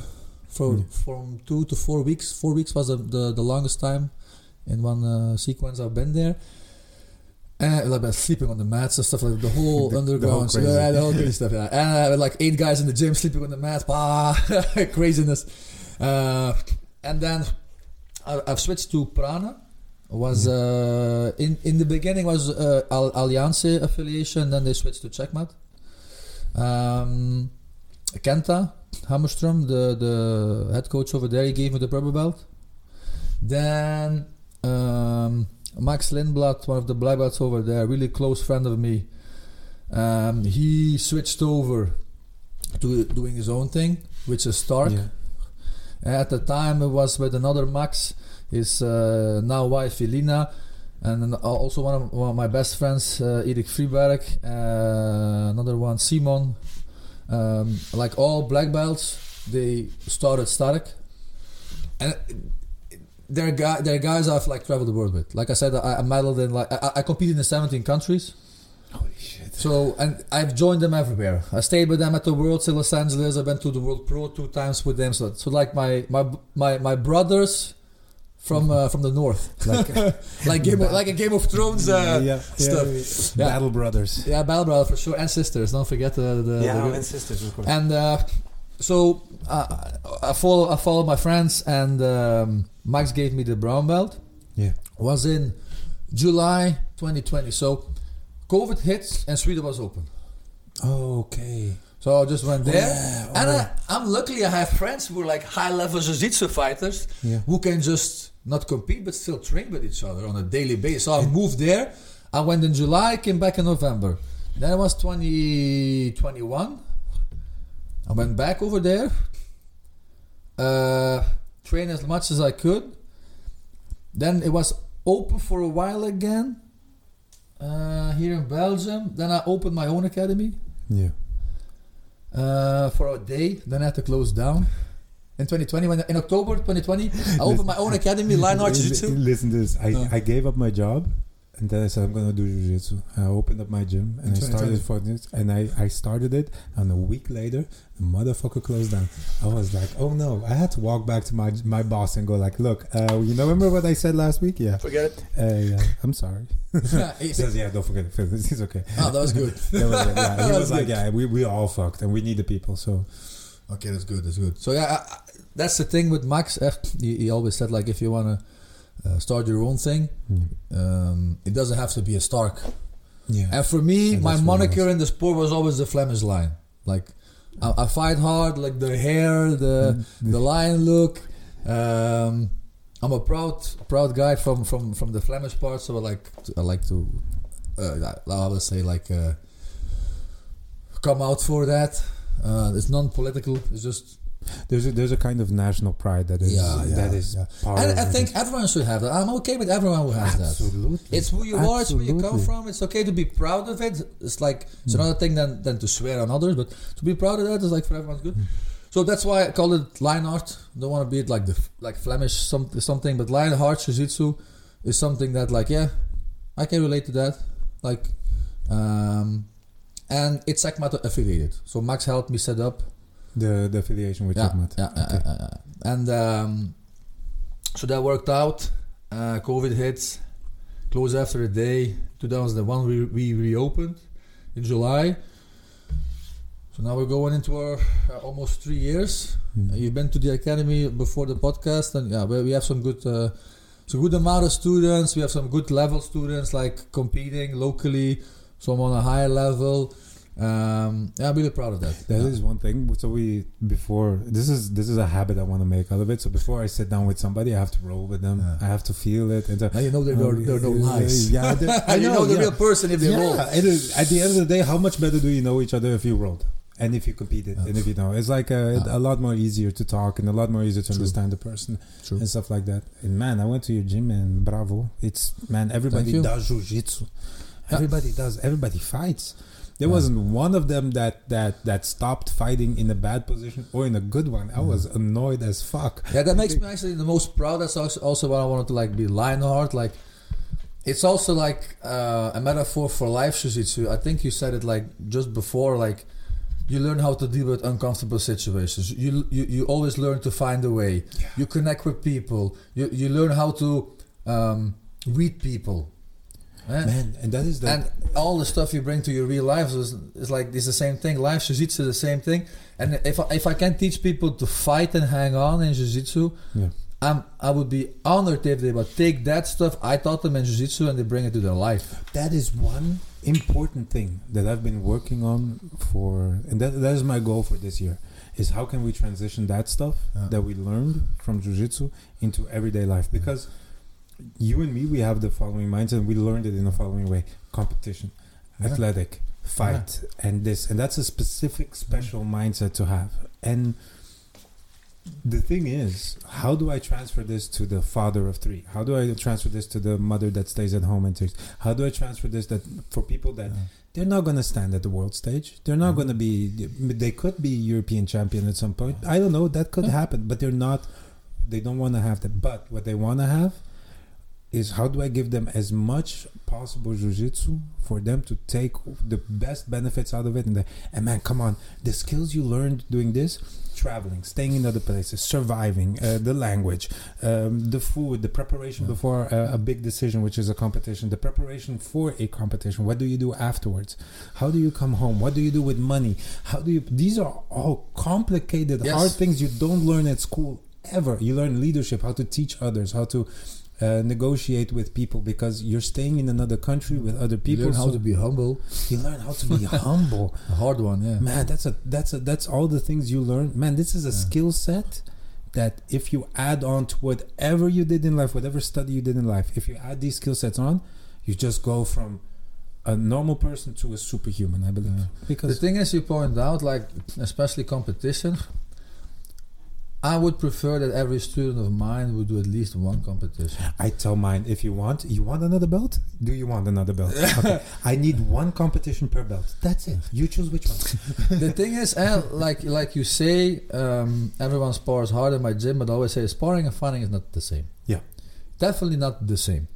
for Mm. from two to four weeks. Four weeks was the the, the longest time in one uh, sequence I've been there. And like sleeping on the mats and stuff like the whole The- the underground, whole crazy. yeah, the whole crazy stuff. Yeah. And I had like eight guys in the gym sleeping on the mats, bah, craziness. Uh, and then I, I've switched to Prana. Was uh, in in the beginning was uh, Al- Alliance affiliation, then they switched to Checkmat. Um, Kenta Hammerstrom, the the head coach over there, he gave me the purple belt. Then um, Max Lindblad, one of the black belts over there, really close friend of me. Um, he switched over to doing his own thing, which is Stark. Yeah. At the time, it was with another Max, his uh, now wife Elina, and also one of, one of my best friends, uh, Erik Friberg, uh, another one, Simon. Um, like all black belts, they started Stark, and they're guy, they're guys I've like traveled the world with. Like I said, I, I medaled in like I, I competed in 17 countries. Holy shit. So and I've joined them everywhere. I stayed with them at the Worlds in Los Angeles. I went to the World Pro two times with them. So, so like my my my my brothers from uh, from the north, Like, like game of, like a Game of Thrones. Uh, yeah, stuff. yeah. Yeah. Battle Brothers. yeah, Battle Brothers for sure, and sisters. Don't forget the the, Yeah, the and sisters, of course. and uh, so uh, I follow I followed my friends, and um, Max gave me the brown belt. Yeah. Was in July 2020. So COVID hits and Sweden was open. okay. So I just went there, yeah, and alright. I, I'm luckily I have friends who are like high level jiu-jitsu fighters Yeah. who can just not compete but still train with each other on a daily basis. So I moved there. I went in July, came back in November. Then it was 2021. I went back over there, uh, trained as much as I could. Then it was open for a while again uh, here in Belgium. Then I opened my own academy Yeah. uh, for a day. Then I had to close down. In 2020, when in October 2020, I opened my own academy, Lionheart Jiu Jitsu. Listen to this. I, Uh. I gave up my job and then I said I'm gonna do jiu-jitsu. I opened up my gym and I started for this and I, I started it and a week later the motherfucker closed down. I was like, oh no. I had to walk back to my my boss and go like, look, uh, you know remember what I said last week? Yeah. Forget it. Uh, yeah. I'm sorry. He he- says, yeah, don't forget it. It's okay. oh, that was good. That was it, yeah. He was was like, good. yeah, we, we all fucked and we need the people. So Okay, that's good. That's good. So yeah, I, I, that's the thing with Max. eh, he, he always said like, if you wanna uh, start your own thing, um, it doesn't have to be a Stark. yeah. And for me, my that's what it moniker in the sport was always the Flemish line. Like, I, I fight hard, like the hair, the the lion look. Um, I'm a proud proud guy from from from the Flemish part, so I like to, I like to uh, I would say like uh, come out for that. Uh, it's non-political. It's just There's a, there's a kind of national pride that is Yeah, yeah, that is yeah. and I think everyone should have that. I'm okay with everyone who has that. Absolutely. It's who you are, it's where you come from. It's okay to be proud of it. It's like it's another thing than, than to swear on others, but to be proud of that is like for everyone's good. So that's why I call it Lionheart. Don't want to be it like the like Flemish some, something, but Lionheart jiu-jitsu is something that like yeah, I can relate to that. Like, um, and it's Checkmat affiliated. So Max helped me set up the the affiliation with yeah, yeah, Okay. yeah, yeah. and um, so that worked out. Uh, COVID hits, close after a day. 2001, we, we reopened in July. So now we're going into our uh, almost three years. Uh, you've been to the academy before the podcast, and yeah, we, we have some good, uh, some good amount of students. We have some good level students like competing locally, some on a higher level. Um, yeah, I'm really proud of that. That yeah. is one thing. So we before this is this is a habit I want to make out of it. So before I sit down with somebody, I have to roll with them. Yeah. I have to feel it. And so, Now you know there, um, there, there are no lies. Yeah, I And you know, know the yeah. real person if they yeah, roll. it is, at the end of the day, how much better do you know each other if you rolled and if you competed and if you know? It's like uh, a, Yeah. a lot more easier to talk and a lot more easier to True. understand the person True. and stuff like that. And man, I went to your gym and bravo. It's man, everybody does jujitsu. Everybody does. Everybody fights. There Yeah. wasn't one of them that that that stopped fighting in a bad position or in a good one. I was annoyed as fuck. Yeah, that makes me actually the most proud. That's also, also what I wanted to like be Lionheart. Like, it's also like uh, a metaphor for life jiu-jitsu. I think you said it like just before. Like, you learn how to deal with uncomfortable situations. You you, you always learn to find a way. You connect with people. You you learn how to um, read people. Eh? Man, and that is the and all the stuff you bring to your real life is, is like it's the same thing. Life jiu-jitsu is the same thing. And if I, if I can teach people to fight and hang on in jiu-jitsu, Yeah. I'm I would be honored if they would take that stuff I taught them in jiu-jitsu and they bring it to their life. that is one important thing that I've been working on for, and that that is my goal for this year. Is how can we transition that stuff Yeah. that we learned from jujitsu into everyday life? Because you and me, we have the following mindset. and We learned it in the following way: competition, Yeah. athletic, fight and this and that's a specific special mindset to have and the thing is how do i transfer this to the father of three how do i transfer this to the mother that stays at home and takes how do i transfer this that for people that Yeah. they're not going to stand at the world stage they're not Mhm. going to be they could be european champion at some point i don't know that could Yeah. happen but they're not they don't want to have that but what they want to have is how do I give them as much possible jujitsu for them to take the best benefits out of it? And, the, and man, come on, the skills you learned doing this, traveling, staying in other places, surviving, uh, the language, um, the food, the preparation Yeah. before a, a big decision, which is a competition, the preparation for a competition. What do you do afterwards? How do you come home? What do you do with money? How do you? These are all complicated, Yes. hard things you don't learn at school ever. You learn leadership, how to teach others, how to uh, negotiate with people because you're staying in another country with other You people. learn how so to be humble. you learn how to be humble. A hard one, yeah. Man, that's a that's a that's all the things you learn. Man, this is a Yeah. skill set that if you add on to whatever you did in life, whatever study you did in life, if you add these skill sets on, you just go from a normal person to a superhuman. I believe Yeah. The thing is, you point out, like especially competition. I would prefer that every student of mine would do at least one competition. I tell mine, if you want, you want another belt. Do you want another belt? Okay. I need one competition per belt. That's it. You choose which one. the thing is, eh, like like you say, um, everyone spars hard in my gym, but I always say sparring and fighting is not the same. Yeah. definitely not the same.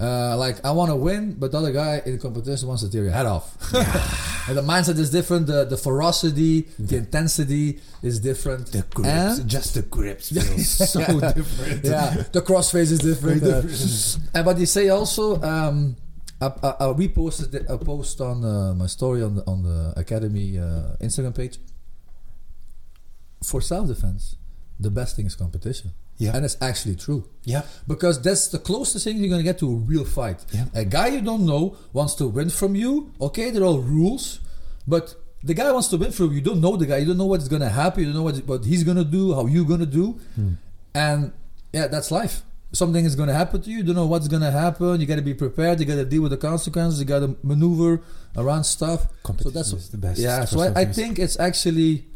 Uh, like I want to win, but the other guy in competition wants to tear your head off. and the mindset is different. The the ferocity, the Yeah. intensity is different. The grips, And- just the grips feel so Yeah. different. yeah, the crossface is different. Uh, different. and but they say also, um, I, I, I reposted a post on uh, my story on the on the academy uh, Instagram page. For self defense, the best thing is competition, Yeah, and it's actually true yeah, because that's the closest thing you're gonna get to a real fight. Yeah. A guy you don't know wants to win from you. Okay, there are all rules, but the guy wants to win from you. You don't know the guy. You don't know what's gonna happen. You don't know what, what he's gonna do, how you're gonna do, Hmm. and yeah, that's life. Something is gonna happen to you. You don't know what's gonna happen. You gotta be prepared. You gotta deal with the consequences. You gotta maneuver around stuff. competition that's- is the best. Yeah, so I, I think it's actually.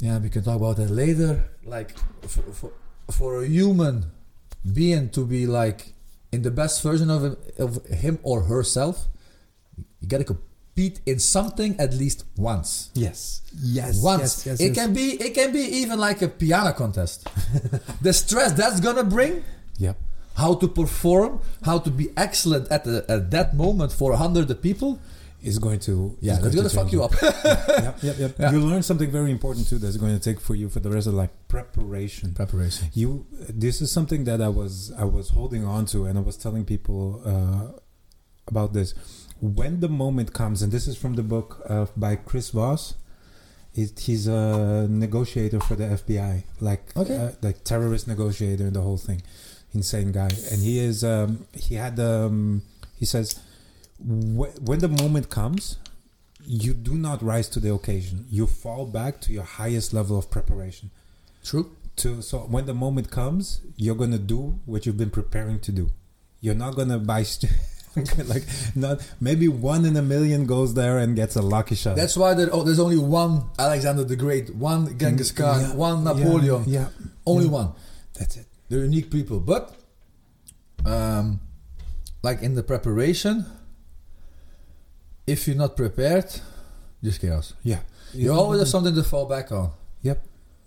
Yeah, we can talk about that later. Like for, for, for a human being to be like in the best version of him, of him or herself, you gotta compete in something at least once. yes, yes, Once yes, yes, it yes. can be, it can be even like a piano contest. the stress that's gonna bring, Yep. how to perform, how to be excellent at the, at that moment for a hundred people. Is going to Yeah, that's going to fuck you up. yep, yep, yep. Yeah. You learn something very important too. That's going to take for you for the rest of like Preparation. Preparation. You. This is something that I was I was holding on to, and I was telling people uh, about this. When the moment comes, and this is from the book uh, by Chris Voss. It, he's a negotiator for the FBI, like Okay. uh, like terrorist negotiator and the whole thing. Insane guy, and he is. Um, he had. Um, he says, when the moment comes, you do not rise to the occasion. You fall back to your highest level of preparation. True. To so when the moment comes, you're gonna do what you've been preparing to do. You're not gonna buy. St- like not maybe one in a million goes there and gets a lucky shot. That's why there, oh, there's only one Alexander the Great, one Genghis Khan, Yeah, one yeah, Napoleon. Yeah, Only yeah. one. that's it. They're unique people. But, um, like in the preparation, if you're not prepared, just chaos. Yeah, You always have something to fall back on. Yep,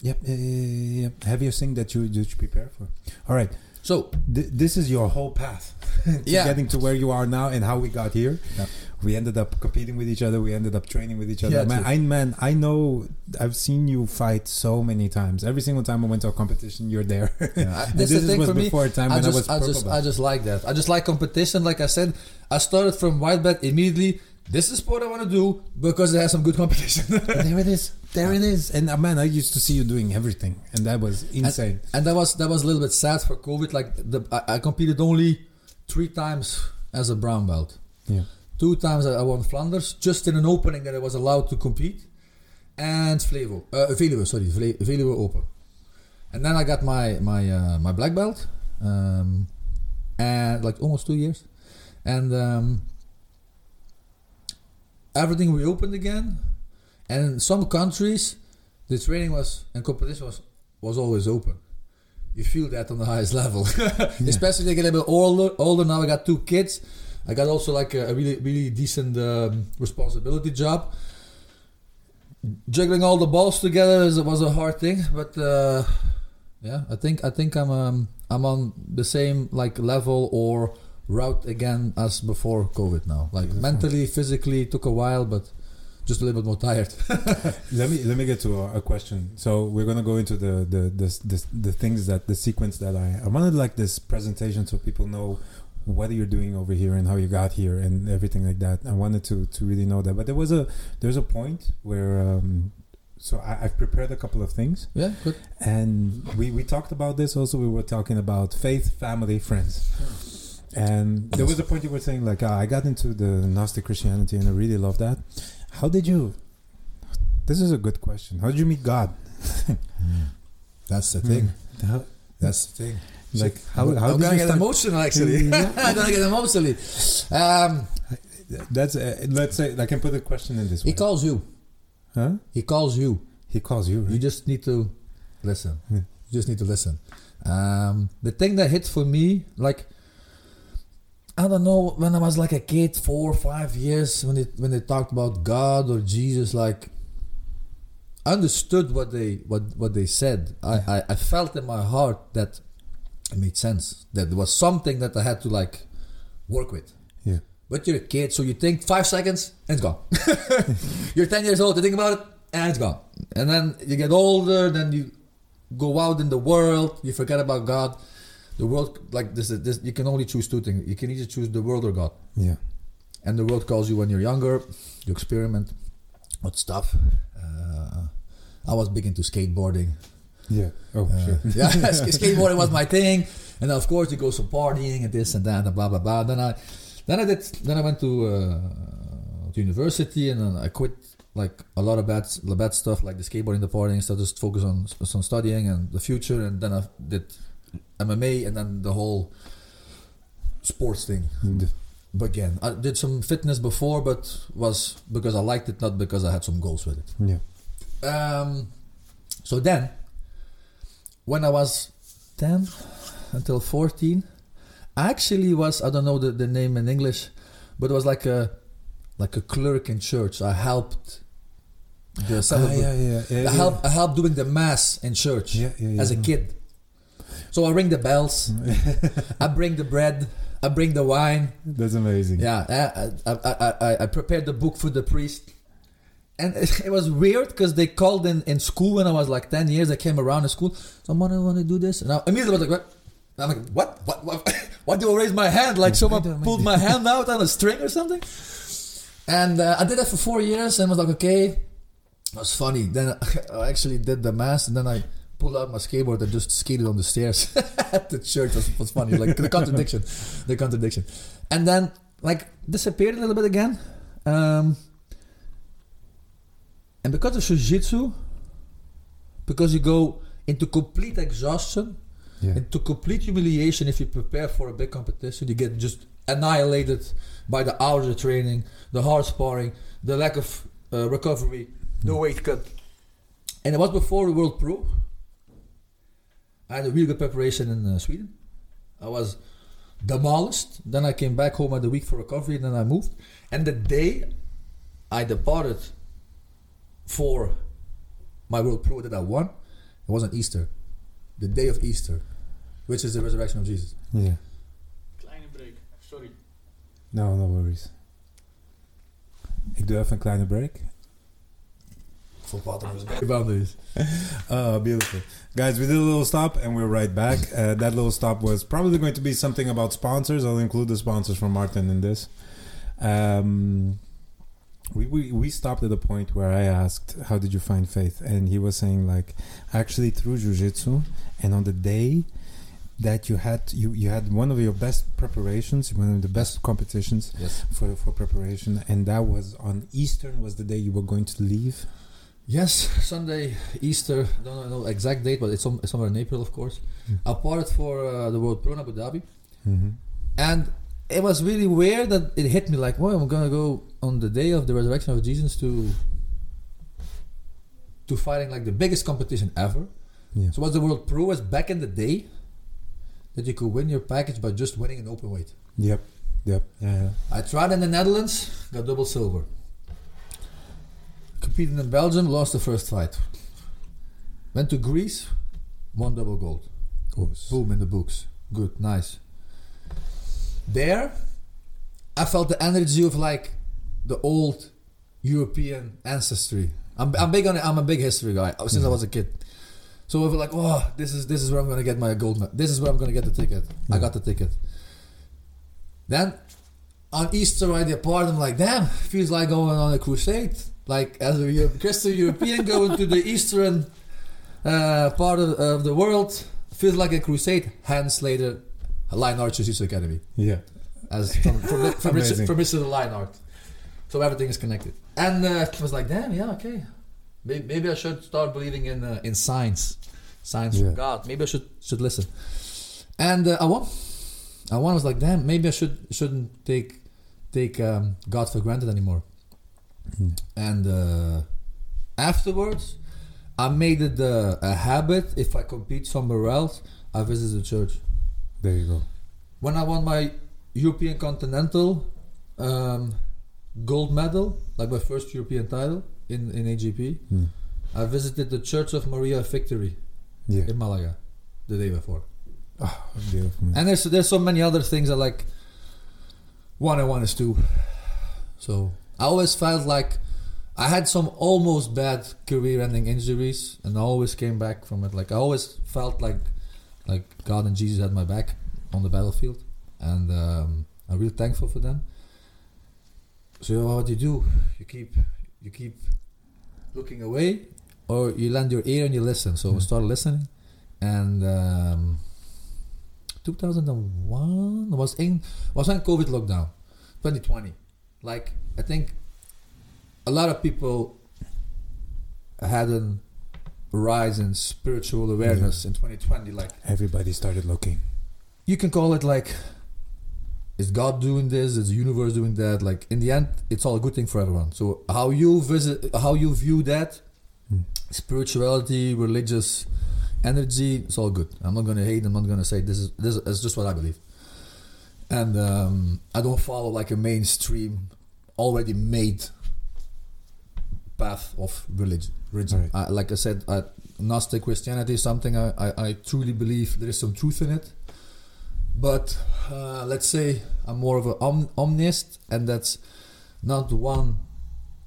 yep, yep, yep. Heaviest thing that you you should prepare for. All right, So, Th- this is your whole path to Yeah. getting to where you are now and how we got here. Yeah. We ended up competing with each other. We ended up training with each other. Yeah, man. I man, I know. I've seen you fight so many times. Every single time I went to a competition, you're there. yeah, I- And that's this the thing was for me. before a time I when I, was I just, belt. I just like that. I just like competition. Like I said, I started from white belt immediately. This is what I want to do because it has some good competition. there it is. There it is. And uh, man, I used to see you doing everything, and that was insane. and that was that was a little bit sad for COVID. Like the I, I competed only three times as a brown belt. yeah. Two times I won Flanders, just in an opening that I was allowed to compete, and Flevo, uh, Veluwe, sorry, Veluwe Open. And then I got my my uh, my black belt, um, and like almost two years, and um, everything reopened again, and in some countries, the training was and competition was was always open. You feel that on the highest level, especially they get a bit older. Older now, I got two kids. I got also like a, a really really decent um, responsibility job. Juggling all the balls together is, was a hard thing, but uh, yeah, I think I think I'm um, I'm on the same like level or route again as before COVID now. Like mentally, physically, took a while, but just a little bit more tired. let me let me get to a, a question. So we're gonna go into the the, the the the things that the sequence that I I wanted like this presentation so people know what you're doing over here and how you got here and everything like that. I wanted to to really know that. But there was a there's a point where um, so I, I've prepared a couple of things yeah, good. and we we talked about this also. We were talking about faith, family, friends. And there was a point you were saying like ah, I got into the Gnostic Christianity and I really love that. How did you? This is a good question. How did you meet God? That's the thing. How- That's the thing. like how, I'm how did gonna you get emotional actually. I'm gonna get emotionally. Um, That's uh, let's say I can put the question in this way. he calls you. huh? He calls you. He calls you. You just need to listen. Yeah. You just need to listen. Um, the thing that hit for me, like, I don't know, when I was like a kid, four or five years, when they when they talked about God or Jesus, like, I understood what they what what they said. I, I I felt in my heart that it made sense. That there was something that I had to like work with. Yeah. But you're a kid, so you think five seconds and it's gone. you're 10 years old, you think about it and it's gone. And then you get older, then you go out in the world, you forget about God. The world, like this, this, you can only choose two things. You can either choose the world or God. Yeah. And the world calls you when you're younger, you experiment with stuff. Uh, I was big into skateboarding. Yeah. Oh Uh, shit. yeah, skateboarding was my thing, and of course you go some partying and this and that and blah blah blah. Then I, then I did, then I went to, uh, to university and then I quit like a lot of bad, the bad stuff like the skateboarding, the partying stuff. Just focus on on studying and the future, and then I did MMA and then the whole sports thing. The- But again, I did some fitness before, but was because I liked it, not because I had some goals with it. Yeah. Um, so then, when I was 10 until 14, I actually was, I don't know the, the name in English, but it was like a like a clerk in church. I helped the Ah, yeah, yeah, yeah. I helped I helped doing the mass in church Yeah, yeah, yeah. as a kid. So I ring the bells, I bring the bread, I bring the wine, That's amazing. yeah, I, I, I, I, prepared the book for the priest. And it, was weird because they called in, in school when I was like 10 years. I came around in school. Someone want to do this? And I immediately was like, what? I'm like, what? What? What? Why do I raise my hand? Like someone pulled my hand out on a string or something? And uh, I did that for four years and was like, okay. It was funny. Then I actually did the mass and then I pulled out my skateboard and just skated on the stairs at the church. Was, was funny. Like the contradiction. The contradiction. And then like disappeared a little bit again. Um, and because of jiu-jitsu, because you go into complete exhaustion, Yeah. into complete humiliation if you prepare for a big competition, you get just annihilated by the hours of training, the hard sparring, the lack of uh, recovery, the weight cut. And it was before the World Pro. I had a really good preparation in uh, Sweden. I was demolished. Then I came back home at the week for recovery. Then I moved. And the day I departed for my World Pro that I won, it was on Easter, the day of Easter, which is the resurrection of Jesus. Yeah. Kleine break, sorry. No, no worries. Ik doe even een kleine break. For boundaries. Oh, beautiful. Guys, we did a little stop and we're right back. Uh, that little stop was probably going to be something about sponsors. I'll include the sponsors from Maarten in this. Um, we, we, we stopped at a point where I asked, How did you find faith? And he was saying, like, actually through Jiu Jitsu. And on the day that you had you, you had one of your best preparations, one of the best competitions Yes. for, for preparation, and that was on Eastern, was the day you were going to leave. Yes, Sunday, Easter. Don't know exact date, but it's, some, somewhere in April, of course. Mm. I parted for uh, the World Pro in Abu Dhabi. Mm-hmm. And it was really weird that it hit me like, well, I'm gonna go on the day of the resurrection of Jesus to to fighting like the biggest competition ever. Yeah. So was the world pro was back in the day that you could win your package by just winning an open weight. Yep. Yep. Yeah. yeah. I tried in the Netherlands, got double silver. Competed in Belgium, lost the first fight. Went to Greece, won double gold. Course. Boom in the books. Good, nice. There, I felt the energy of like the old European ancestry. I'm, I'm big on it. I'm a big history guy uh, since I Mhm. was a kid. So I was like, oh, this is this is where I'm gonna get my gold. medal. This is where I'm gonna get the ticket. I got the ticket. Then on Easter I depart. I'm like, damn, feels like going on a crusade. Like as a Christian European going to the Eastern uh, part of, of the world feels like a crusade. Hence later, Lionheart Jiu-Jitsu Academy Yeah. as from from, from, Mr. Amazing. from the Lionheart. So everything is connected. And uh, I was like, damn, yeah, okay. Maybe, maybe I should start believing in uh, in science, science Yeah. from God. Maybe I should should listen. And uh, I won. I won. I was like, damn, maybe I should shouldn't take take um, God for granted anymore. Mm. And uh, afterwards, I made it uh, a habit. If I compete somewhere else, I visit the church There you go. when I won my European Continental um, gold medal, like my first European title in, in AJP, Mm. I visited the Church of Maria Victory Yeah. in Malaga the day before. Oh, beautiful. Man. And there's there's so many other things I like. One and one is two. So I always felt like I had some almost bad career-ending injuries, and I always came back from it. Like I always felt like like God and Jesus had my back on the battlefield, and um, I'm really thankful for them. So what do you do? You keep you keep looking away, or you lend your ear and you listen. So I Mm. started listening, and. Um, 2001 was in was when COVID lockdown, 2020. Like I think a lot of people had a rise in spiritual awareness in 2020. Like Everybody started looking. you can call it like, is God doing this? Is the universe doing that? Like in the end, it's all a good thing for everyone. So how you visit, how you view that, Mm. spirituality, religious energy, it's all good. I'm not gonna hate. I'm not gonna say this is this is just what I believe. And um, I don't follow like a mainstream, already made path of religion. Right. I, like I said, I, Gnostic Christianity is something I, I, I truly believe there is some truth in it. But uh, let's say I'm more of an om- omnist, and that's not one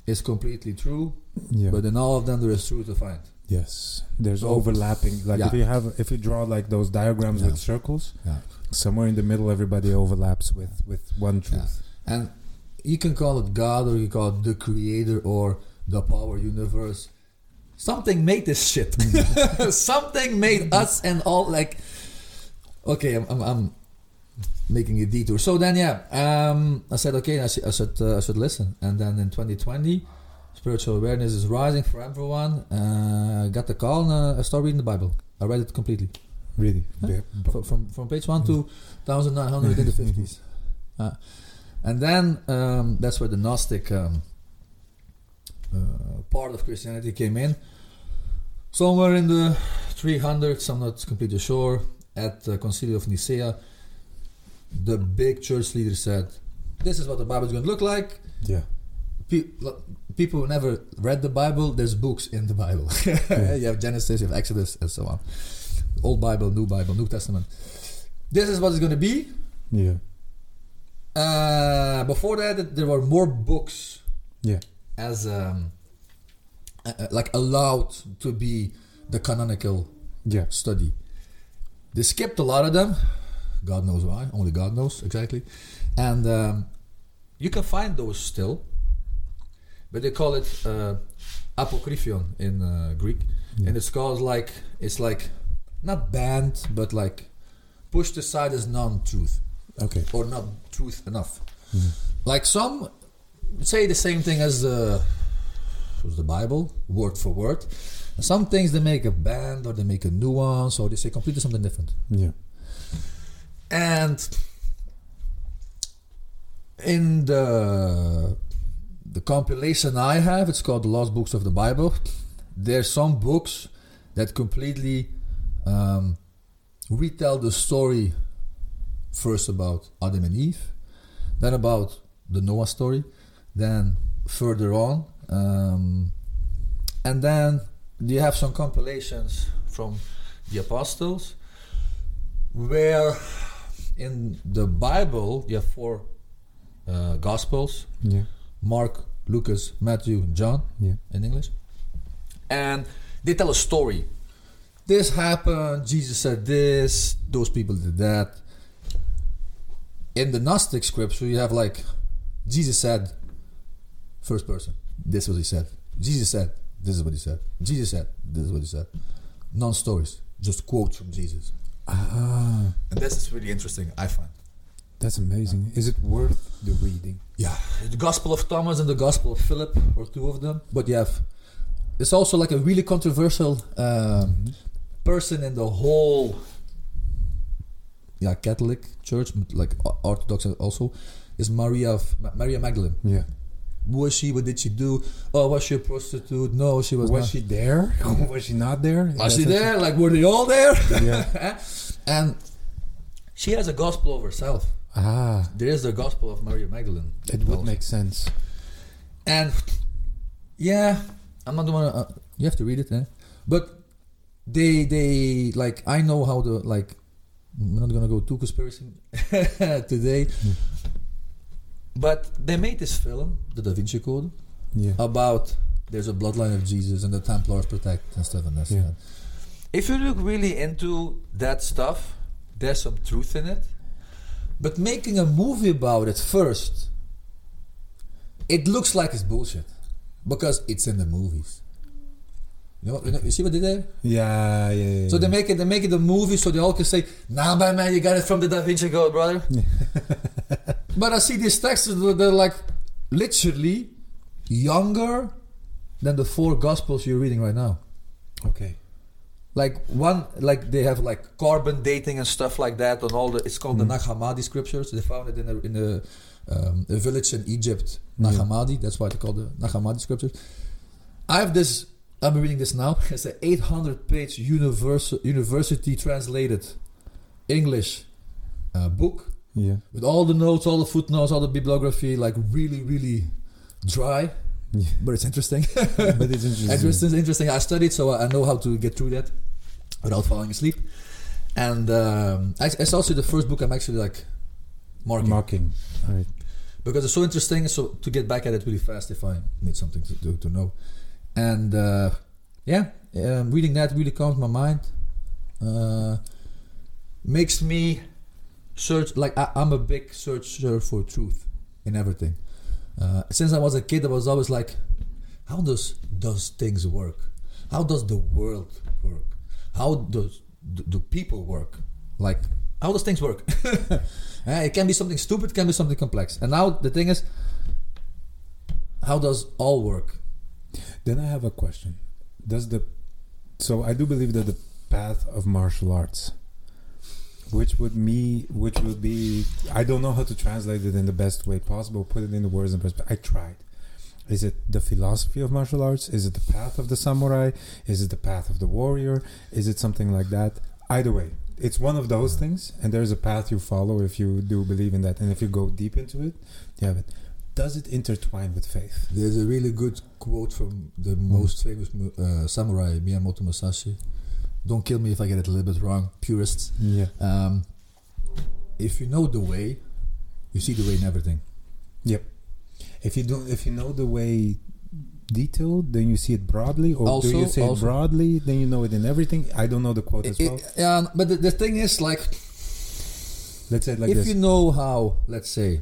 is completely true, Yeah. but in all of them there is truth to find. yes. There's So- overlapping. Like Yeah. if you have, if you draw like those diagrams Yeah. with circles, somewhere in the middle, everybody overlaps with with one truth. And you can call it God, or you call it the Creator, or the Power Universe. Something made this shit. Something made us and all like. Okay, I'm, I'm, I'm making a detour. So then, yeah, um, I said, okay, I should, I should, uh, I should listen. And then in 2020, spiritual awareness is rising for everyone. Uh, I got the call and uh, I started reading the Bible. I read it completely Really. Huh? Yeah. from, from, from page 1 to 1900 in the 50s. Uh, and then um, that's where the Gnostic um, uh, part of Christianity came in. Somewhere in the 300s, I'm not completely sure, at the Concilio of Nicaea, the big church leader said, This is what the Bible is going to look like. Yeah. Pe- people who never read the Bible, there's books in the Bible. you have Genesis, you have Exodus, and so on. Old Bible, New Bible, New Testament. This is what it's going to be. Yeah. Uh, before that, there were more books Yeah. as um, uh, like allowed to be the canonical Yeah. study. They skipped a lot of them. God knows why. Only God knows exactly. And um, you can find those still, but they call it uh, apocryphon in uh, Greek, Yeah. and it's called like it's like not banned, but like pushed aside as non-truth Okay. or not truth enough. Mhm. Like some say the same thing as the the Bible, word for word. And some things they make a band or they make a nuance or they say completely something different. Yeah. And in the the compilation I have, it's called the Lost Books of the Bible. There's some books that completely um, retell the story first about Adam and Eve, then about the Noah story, then further on, um, and then you have some compilations from the apostles where in the Bible you have four uh, gospels Yeah. Mark, Lucas, Matthew, John Yeah. in English. And they tell a story. This happened, Jesus said this, those people did that. In the Gnostic scripture, you have like, Jesus said, first person, this is what he said. Jesus said, this is what he said. Jesus said, this is what he said. Non stories, just quotes from Jesus. Ah, And this is really interesting, I find. that's amazing. Is it worth the reading? Yeah, the Gospel of Thomas and the Gospel of Philip, or two of them. But you have, it's also like a really controversial um, person in the whole, yeah, Catholic Church, like Orthodox also, is Maria of Maria Magdalene. Yeah. Who was she? What did she do? Oh, was she a prostitute? No, she was. Was not. she there? was she not there? Was she there? Like, were they all there? Yeah. and she has a gospel of herself. Ah, There is the gospel of Maria Magdalene. it would also. make sense. And yeah, I'm not the one. Uh, you have to read it, eh? But they they like I know how the like. We're not gonna go too conspiracy today. Hmm. But they made this film, The Da Vinci Code, Yeah. about there's a bloodline of Jesus and the Templars protect and stuff and that. Yeah. If you look really into that stuff, there's some truth in it. But making a movie about it first, it looks like it's bullshit because it's in the movies. You know, you, know, you see what they did? Yeah, yeah, yeah. So they make it, they make it a movie, so they all can say, "Nah, man, man, you got it from the Da Vinci Code, brother." but I see these texts; they're like literally younger than the four Gospels you're reading right now. Okay. Like one, like they have like carbon dating and stuff like that on all the. It's called Mm. the Nag Hammadi scriptures. They found it in a in a, um, a village in Egypt, Yeah. Nag Hammadi. That's why they call the Nag Hammadi scriptures. I have this. I'm reading this now. It's an 800 page university translated English uh, book Yeah. with all the notes, all the footnotes, all the bibliography. Like really, really dry, Yeah. but it's interesting. but it's interesting. Interesting, interesting. I studied, so I know how to get through that without falling asleep. And um, it's also the first book I'm actually like marking Marking. All right. because it's so interesting. So to get back at it really fast, if I need something to to, to know, and uh, yeah, um, reading that really calms my mind. Uh, makes me search like I, I'm a big searcher for truth in everything. Uh, since I was a kid, I was always like, how does does things work? How does the world work? How does do, people work? Like how does things work? Eh, it can be something stupid, can be something complex. And now the thing is, how does all work? Then I have a question. Does the so I do believe that the path of martial arts, which would me, which would be, I don't know how to translate it in the best way possible. Put it in the words and perspective. I tried. Is it the philosophy of martial arts? Is it the path of the samurai? Is it the path of the warrior? Is it something like that? Either way, it's one of those things, and there's a path you follow if you do believe in that, and if you go deep into it, you have it. Does it intertwine with faith? There's a really good quote from the most famous uh, samurai, Miyamoto Musashi. Don't kill me if I get it a little bit wrong, purists. Yeah. Um, if you know the way, you see the way in everything. Yep. If you don't, if you know the way detailed, then you see it broadly, or Also- do you say also- it broadly, then you know it in everything? I don't know the quote as well. it- yeah, but the, the thing is, like, Let's say it like if this. you know how, let's say,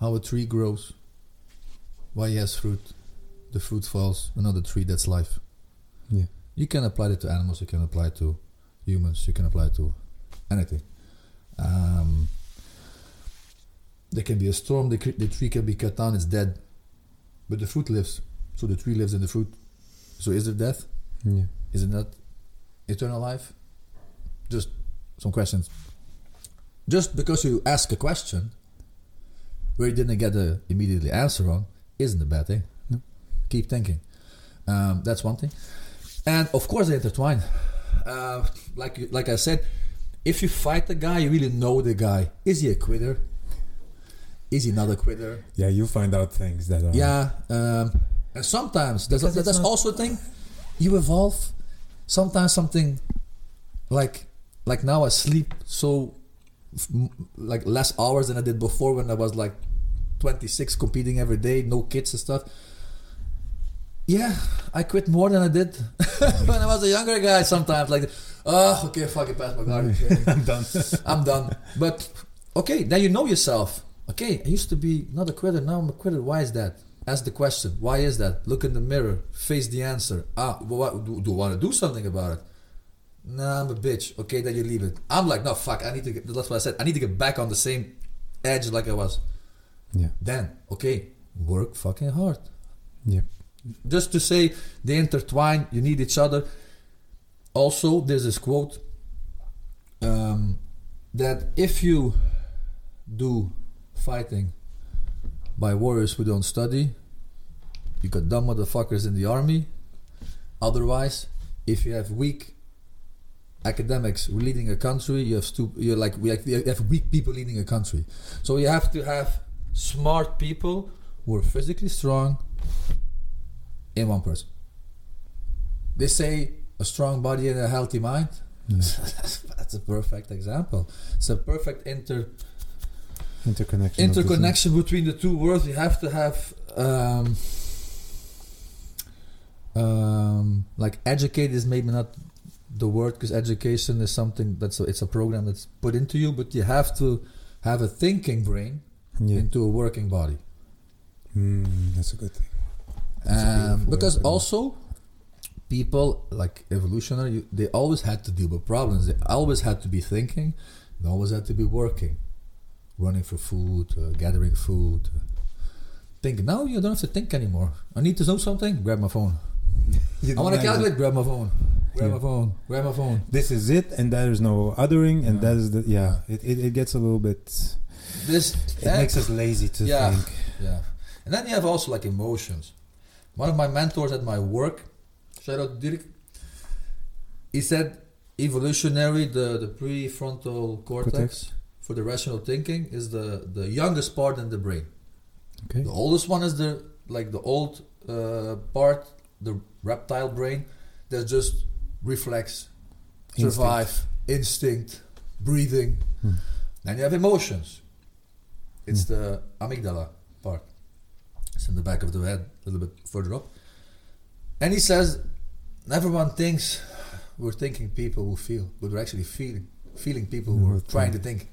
how a tree grows, why he has fruit, the fruit falls, another tree, that's life. Yeah. You can apply it to animals, you can apply it to humans, you can apply it to anything. Um, there can be a storm, the, the tree can be cut down, it's dead, but the fruit lives, so the tree lives in the fruit. So is there death? yeah. Is it not eternal life? Just some questions. Just because you ask a question where you didn't get a immediately answer on isn't a bad thing. No. Keep thinking. Um, that's one thing. And of course, they intertwine. Uh, like you- like I said, if you fight the guy, you really know the guy. Is he a quitter? Is he not a quitter? Yeah, you find out things that are. Yeah, um, and sometimes there's, Because that's also a thing. You evolve. Sometimes something like like now I sleep so like less hours than I did before when I was like 26 competing every day, no kids and stuff. Yeah, I quit more than I did when I was a younger guy. Sometimes like, oh, okay, fuck it, pass my guard. I'm done. I'm done. But okay, now you know yourself. Okay, I used to be not a quitter, now I'm a quitter. Why is that? Ask the question. Why is that? Look in the mirror. Face the answer. Ah, what, do, do you want to do something about it? Nah, I'm a bitch. Okay, then you leave it. I'm like, no, fuck. I need to. Get, that's what I said. I need to get back on the same edge like I was. Yeah. Then, okay, work fucking hard. Yeah. Just to say they intertwine. You need each other. Also, there's this quote um, that if you do fighting by warriors who don't study, you got dumb motherfuckers in the army. Otherwise, if you have weak academics leading a country, you have stu- you're like we you have weak people leading a country. So you have to have smart people who are physically strong in one person. They say a strong body and a healthy mind. Yeah. That's a perfect example. It's a perfect inter Interconnection. interconnection between the two worlds. You have to have um, um, like educate is maybe not the word because education is something that's a, it's a program that's put into you, but you have to have a thinking brain. Yeah. into a working body. Mm, that's a good thing. Um, because also people like evolutionary you- they always had to deal with problems. They always had to be thinking. They always had to be working. Running for food uh, gathering food uh, think. Now you don't have to think anymore. I need to know something? Grab my phone. I want to. calculate grab my phone grab Yeah. my phone grab my phone This is it, and there is no othering, and Yeah. that is the yeah. It, it, it gets a little bit. this It makes us lazy to Yeah. think. Yeah. And then you have also like emotions. One of my mentors at my work, shout out Dirk, he said evolutionary, the, the prefrontal cortex, Cortex. for the rational thinking is the, the youngest part in the brain. Okay. The oldest one is the like the old uh, part, the reptile brain, that's just reflex, Instinct. survive, instinct, breathing. Hmm. Then you have emotions. It's the amygdala part. It's in the back of the head, a little bit further up. And he says, everyone thinks we're thinking people who feel, but we're actually feeling, feeling people who are trying to think.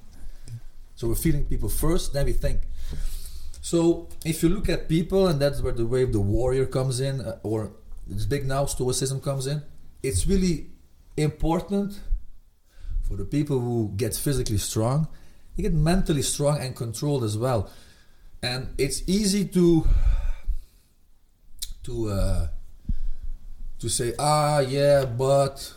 So we're feeling people first, then we think. So if you look at people, and that's where the way of the warrior comes in, uh, or it's big now, stoicism comes in. It's really important for the people who get physically strong. They get mentally strong and controlled as well, and it's easy to to uh, to say, ah, yeah, but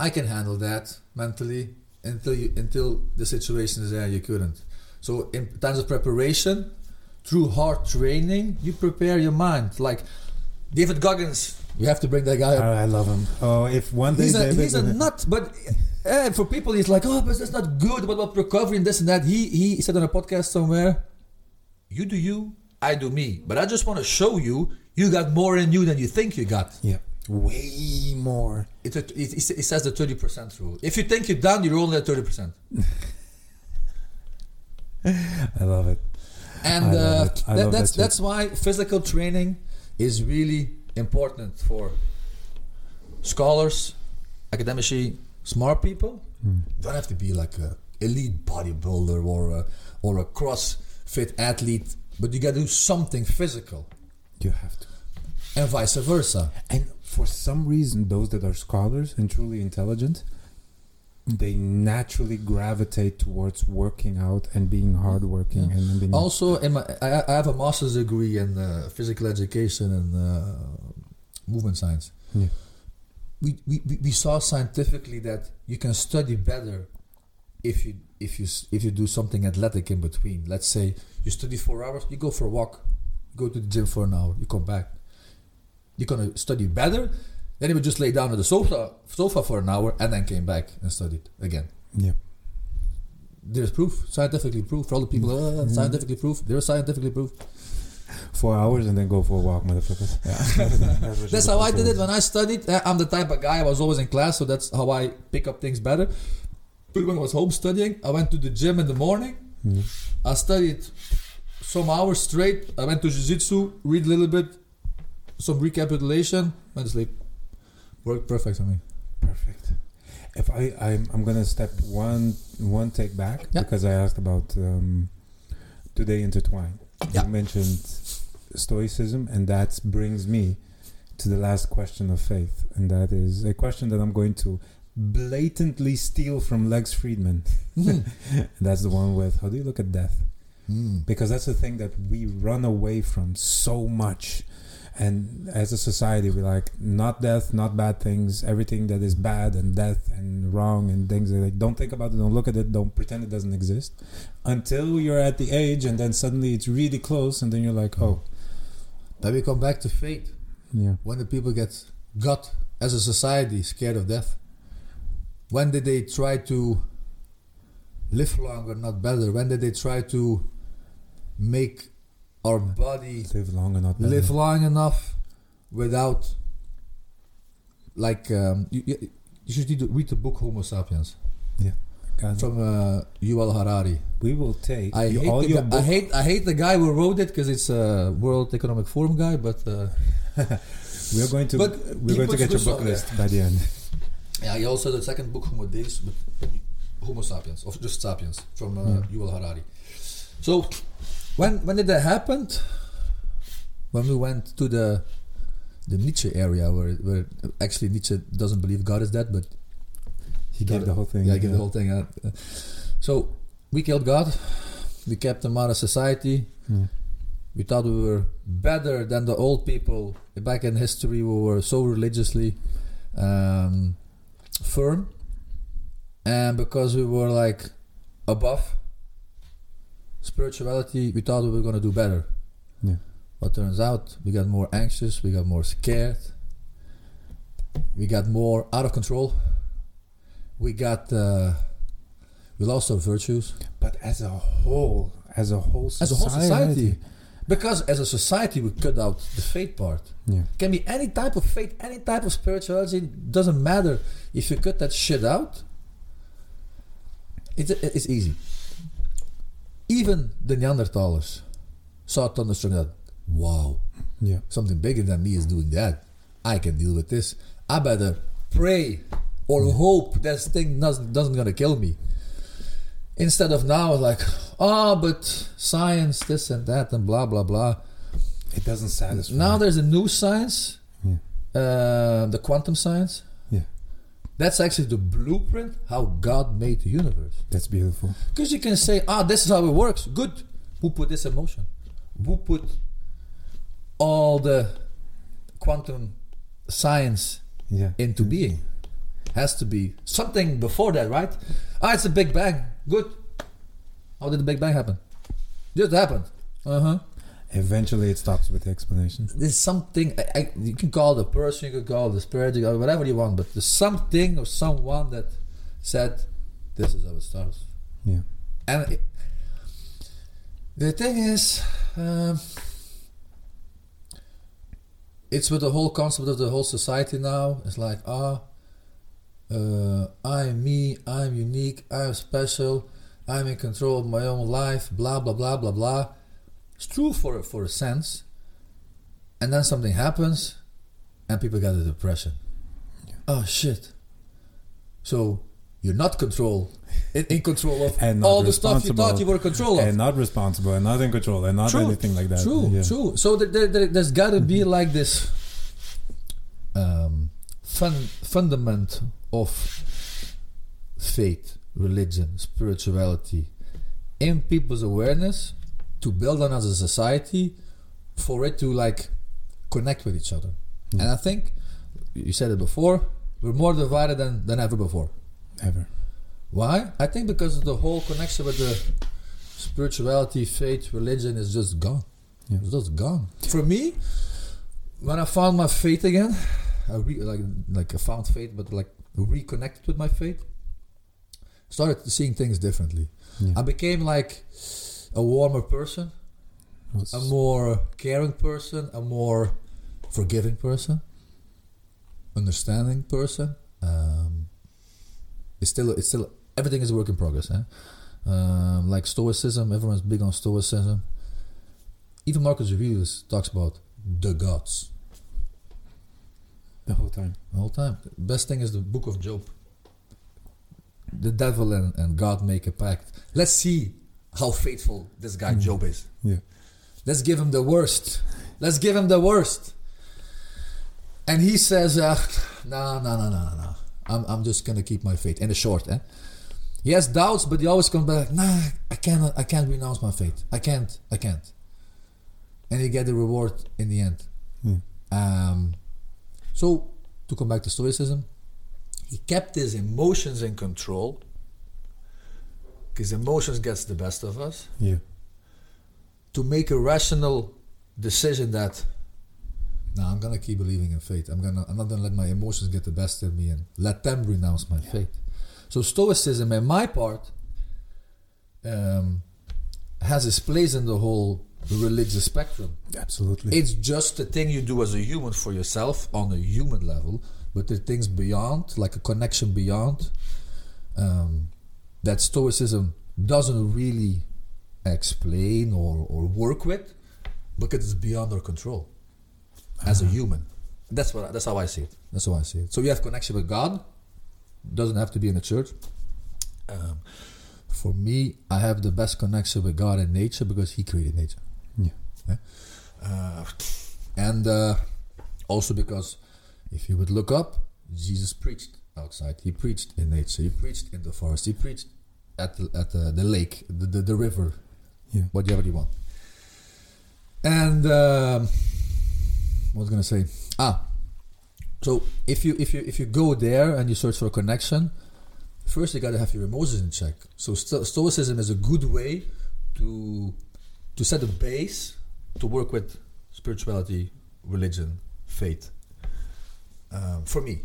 I can handle that mentally until you until the situation is there you couldn't. So in times of preparation, through hard training, you prepare your mind. Like David Goggins, you have to bring that guy up. Oh, I love him. Oh, if one day He's a, he's a nut, but uh, for people, he's like, oh, but that's not good. What about recovery and this and that? He he said on a podcast somewhere, you do you, I do me. But I just want to show you, you got more in you than you think you got. yeah, way more. It, it, it, it says the 30% rule. If you think you're done, you're only at 30%. I love it. And I love uh, it. I that, love that's that that's why physical training is really important for scholars, academically smart people. Hmm. You don't have to be like a elite bodybuilder or a, or a CrossFit athlete, but you got to do something physical, You have to. and vice versa. And for some reason, those that are scholars and truly intelligent, they naturally gravitate towards working out and being hardworking Yeah. and being Also, in my, I, I have a master's degree in uh, physical education and uh, movement science. Yeah. We, we, we- saw scientifically that you can study better if you if you if you do something athletic in between, let's say you study four hours, you go for a walk, you go to the gym for an hour, you come back, you're gonna study better. Then you would just lay down on the sofa sofa for an hour and then came back and studied again. Yeah. There's proof, scientifically proof. For all the people, uh, Mm. scientifically proof. There's scientifically proof. Four hours and then go for a walk, motherfuckers. That's, That's how I did it when I studied. Uh, I'm the type of guy I was always in class, so that's how I pick up things better. But when I was home studying, I went to the gym in the morning. Mhm. I studied some hours straight. I went to jiu-jitsu, read a little bit, some recapitulation, went to sleep. Worked perfect for me. Perfect. If I, I'm, I'm gonna step one one take back Yeah. because I asked about um, do they intertwine? Yeah. You mentioned stoicism, and that brings me to the last question of faith, and that is a question that I'm going to blatantly steal from Lex Fridman. And that's the one with how do you look at death? Mm. because that's the thing that we run away from so much and as a society we like not death not bad things everything that is bad and death and wrong and things like don't think about it don't look at it don't pretend it doesn't exist until you're at the age and then suddenly it's really close and then you're like oh Then we come back to fate. yeah When the people get got as a society scared of death? When did they try to live longer, not better? When did they try to make our body live long better. live long enough without, like, um, you, you should read the- read the book Homo Sapiens God, from uh, Yuval Harari. we will take I hate, all the your guy, I hate I hate the guy who wrote it because it's a World Economic Forum guy, but. Uh, we're going to But we're going to get your book list by the end Yeah, he also the second book Homo Deus, but Homo sapiens, or just sapiens, from uh, Yeah. Yuval Harari. So, when when did that happen? When we went to the the Nietzsche area, where where actually Nietzsche doesn't believe God is dead, but he gave the whole thing yeah, give the whole thing out. So we killed God. We kept him out of society. Yeah. We thought we were better than the old people back in history who were so religiously um, firm, and because we were like above spirituality, we thought we were gonna do better. Yeah. But turns out we got more anxious, we got more scared, we got more out of control. We got uh, we lost our virtues but as a whole as a whole as a whole society. Because as a society, we cut out the faith part. yeah Can be any type of faith, any type of spirituality. Doesn't matter if you cut that shit out. It's it's easy. Even the Neanderthalers saw thunderstorm that. Wow, yeah something bigger than me is doing that. I can deal with this. I better pray or hope this thing doesn't doesn't gonna kill me. Instead of now, like, oh, but science, this and that, and blah blah blah. it doesn't satisfy Now there's a new science, Yeah. uh, the quantum science. That's actually the blueprint how God made the universe. that's beautiful Because you can say, ah, this is how it works. Good. Who put this in motion? Who put all the quantum science yeah into being? Has to be something before that, right? Ah, it's a Big Bang. Good. How did the Big Bang happen? Just happened. Uh huh. Eventually, it stops with the explanations. There's something I, I, you can call the person, you can call the spirit, you call whatever you want, but there's something or someone that said, "This is how it starts." Yeah. And it, the thing is, um, it's with the whole concept of the whole society now. It's like, ah, uh, I'm me, I'm unique, I'm special, I'm in control of my own life, blah blah blah blah blah. It's true for for a sense, and then something happens, and people get a depression. Oh shit! So you're not control in, in control of And all the stuff you thought you were in control of. And not responsible, and not in control, and not True, anything like that. True, Yeah. true. So there, there, there's got to be like this um, fun, fundament of faith, religion, spirituality in people's awareness to build on as a society for it to like connect with each other. Yeah. And I think you said it before, we're more divided than, than ever before. Ever. Why? I think because the whole connection with the spirituality, faith, religion is just gone. Yeah. It's just gone. For me, when I found my faith again, I re- like like I found faith, but like reconnected with my faith, started seeing things differently. Yeah. I became like a warmer person, Was- a more caring person, a more forgiving person, understanding person. Um, it's still it's still everything is a work in progress. Eh? Um, like stoicism, everyone's big on stoicism. Even Marcus Aurelius talks about the gods the whole time. the whole time. Best thing is the book of Job. The devil and, and God make a pact. Let's see how faithful this guy Mm. Job is. Yeah. Let's give him the worst. Let's give him the worst. And he says, uh, no, no, no, no, no, no. I'm, I'm just going to keep my faith. In the short, eh? He has doubts, but he always comes back, nah, I cannot, I can't renounce my faith. I can't, I can't. And he get the reward in the end. Yeah. Um, so, to come back to Stoicism, he kept his emotions in control. Because emotions gets the best of us Yeah. to make a rational decision that now I'm gonna keep believing in faith. I'm gonna I'm not gonna let my emotions get the best of me and let them renounce my faith. So Stoicism, in my part, um, has its place in the whole religious spectrum. Absolutely. It's just a thing you do as a human for yourself on a human level, but the things beyond, like a connection beyond, um, that Stoicism doesn't really explain or, or work with because it's beyond our control as a human. That's what that's how I see it. That's how I see it. So you have connection with God. Doesn't have to be in the church. Um, for me, I have the best connection with God and nature because He created nature. Yeah. Uh, and uh, also because if you would look up, Jesus preached outside. He preached in nature. He preached in the forest. He preached at the, at the, the lake, the, the, the river, Yeah. whatever you want. And um, what was I gonna say? Ah, so if you if you if you go there and you search for a connection, first you gotta have your emotions in check. So sto- stoicism is a good way to to set a base to work with spirituality, religion, faith. Um, for me,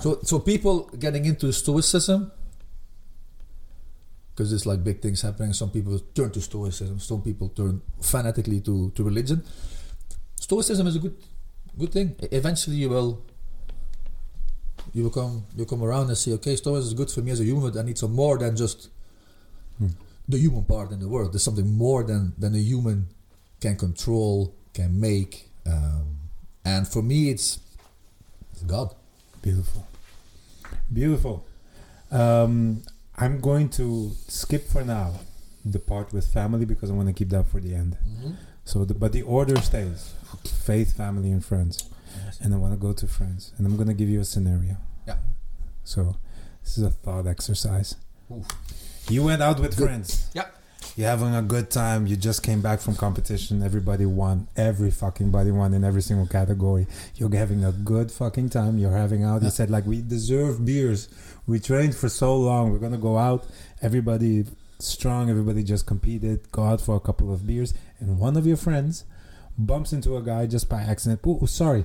so so people getting into stoicism because there's like big things happening. Some people turn to stoicism. Some people turn fanatically to, to religion. Stoicism is a good good thing. Eventually, you will you will come you come around and say, okay, stoicism is good for me as a human. But I need some more than just Hmm. the human part in the world. There's something more than than a human can control, can make. Um, and for me, it's, it's God. Beautiful. Beautiful. Um, I'm going to skip for now the part with family because I want to keep that for the end. So, the, but the order stays: faith, family, and friends. And I want to go to friends, and I'm going to give you a scenario. Yeah. So, this is a thought exercise. Oof. You went out with Good. friends. Yeah. You're having a good time. You just came back from competition. Everybody won. Every fucking body won in every single category. You're having a good fucking time. You're having out. You said like we deserve beers. We trained for so long. We're gonna go out. Everybody strong. Everybody just competed. Go out for a couple of beers. And one of your friends bumps into a guy just by accident. Oh, sorry.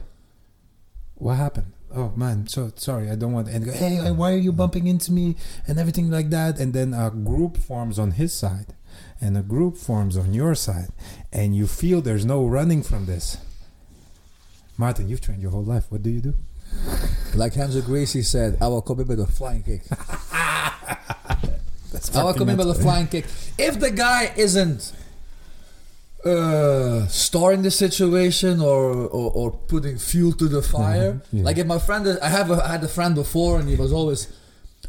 What happened? Oh man, so sorry. I don't want. to. And go, hey, why are you bumping into me? And everything like that. And then a group forms on his side, and a group forms on your side, and you feel there's no running from this. Maarten, you've trained your whole life. What do you do? Like Hamza Gracie said, I will come in with a flying kick. That's I will come in with a flying kick. If the guy isn't uh, starring the situation or, or, or putting fuel to the fire, Mhm, yeah. like if my friend, I have a, I had a friend before and he was always,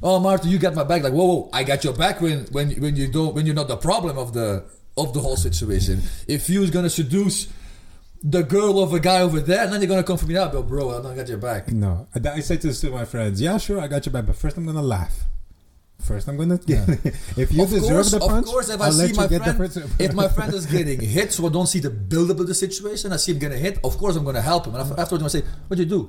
oh Maarten, you got my back. Like whoa, whoa, I got your back when when when you don't when you're not the problem of the of the whole situation. If you's gonna seduce the girl of a guy over there, and then you're gonna come for me now, but bro, I don't got your back. No, I, say this to my friends. Yeah, sure, I got your back, but first I'm gonna laugh. First, I'm gonna. Yeah. if you Of deserve course- the of punch, course, if I I'll see my friend- if my friend is getting hit, so I don't see the build-up of the situation, I see him getting hit. Of course, I'm going to help him. And afterwards, I'm to say, "What you do?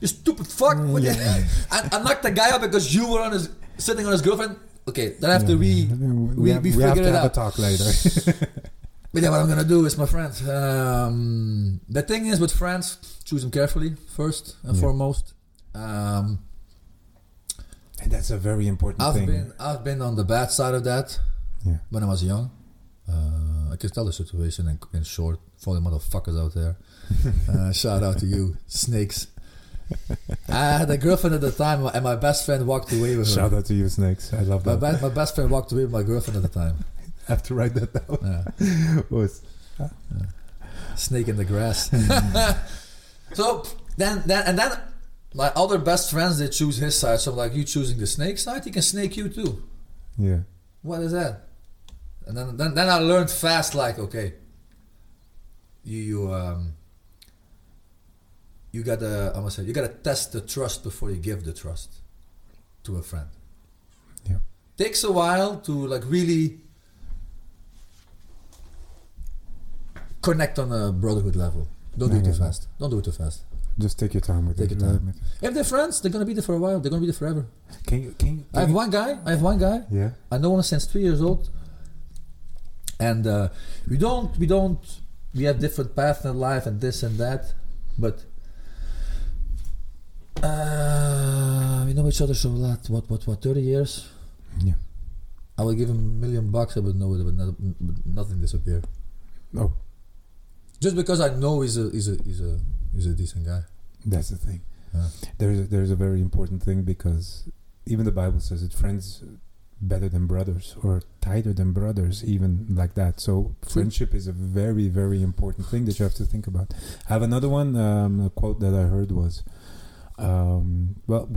You stupid fuck! What you-" Yeah. I, I knocked the guy out because you were on his sitting on his girlfriend. Okay, then after Yeah. we, we- have, we we have to it have out. a talk later. but yeah, what I'm gonna do is, my friend. Um, the thing is with friends, choose them carefully first and Yeah. foremost. Um, and that's a very important I've thing. been I've been on the bad side of that Yeah. when I was young. Uh, I can tell the situation in, in short for the motherfuckers out there. uh, shout out to you, snakes. I had a girlfriend at the time, and my best friend walked away with her. Shout out to you, Snakes. I love My, that. be- my best friend walked away with my girlfriend at the time. I have to write that down. Yeah. Was- Snake in the grass. so then, then, and then my other best friends they choose his side. So I'm like, you choosing the snake side? He can snake you too. yeah. What is that? And then, then, then I learned fast, like, okay, you, you, um, you gotta, I must say, you gotta test the trust before you give the trust to a friend. Yeah. Takes a while to like really connect on a brotherhood level. Don't do it Yeah, too yeah. fast. Don't do it too fast. Just take your time with Take it. your time. If they're friends, they're gonna be there for a while. They're gonna be there forever. Can you? Can you? I have one guy. I have one guy. Yeah. I know him since three years old, and uh, we don't, we don't, we have different paths in life and this and that, but uh, we know each other so lot. What, what, what? Thirty years. Yeah. I would give him a million bucks. I would know it not, nothing disappear. No. Just because I know he's a, he's a, he's a, he's a decent guy. that's the thing. Yeah. There's a, there's a very important thing because even the Bible says it. Friends better than brothers or tighter than brothers, even like that. So friendship is a very very important thing that you have to think about. I have another one. Um, a quote that I heard was, um, "Well,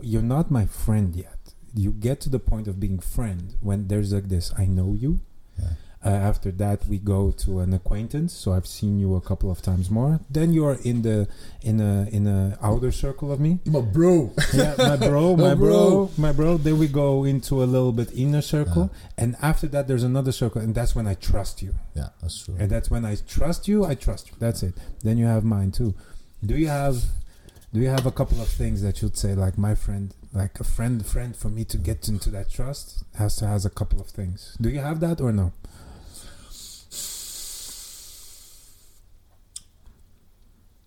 you're not my friend yet. You get to the point of being friend when there's like this. I know you." Yeah. Uh, after that, we go to an acquaintance. So I've seen you a couple of times more. Then you are in the in a in a outer circle of me. My bro. Yeah, my bro, my Oh, bro, bro. my bro. Then we go into a little bit inner circle, and after that, there's another circle, and that's when I trust you. Yeah, that's true. And that's when I trust you. I trust you. That's it. Then you have mine too. Do you have? Do you have a couple of things that you'd say like my friend, like a friend, friend for me to get into that trust has to has a couple of things. Do you have that or no?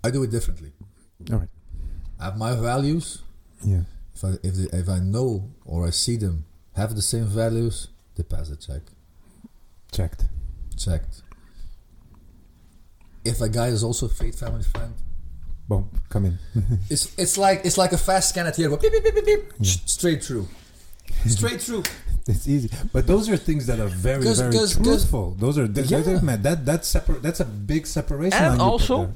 I do it differently. All right. I have my values. Yeah. If I if the, if I know or I see them have the same values, they pass the check. Checked. Checked. If a guy is also a fake family friend, Boom. Come in. it's it's like it's like a fast scan at the airport. Beep, beep, beep, beep, beep. Yeah. Straight through. Straight through. It's easy, but those are things that are very, 'Cause- very 'cause- 'cause- truthful. those are, th- Yeah. th- man, that that's separ- That's a big separation. And line you put also- there.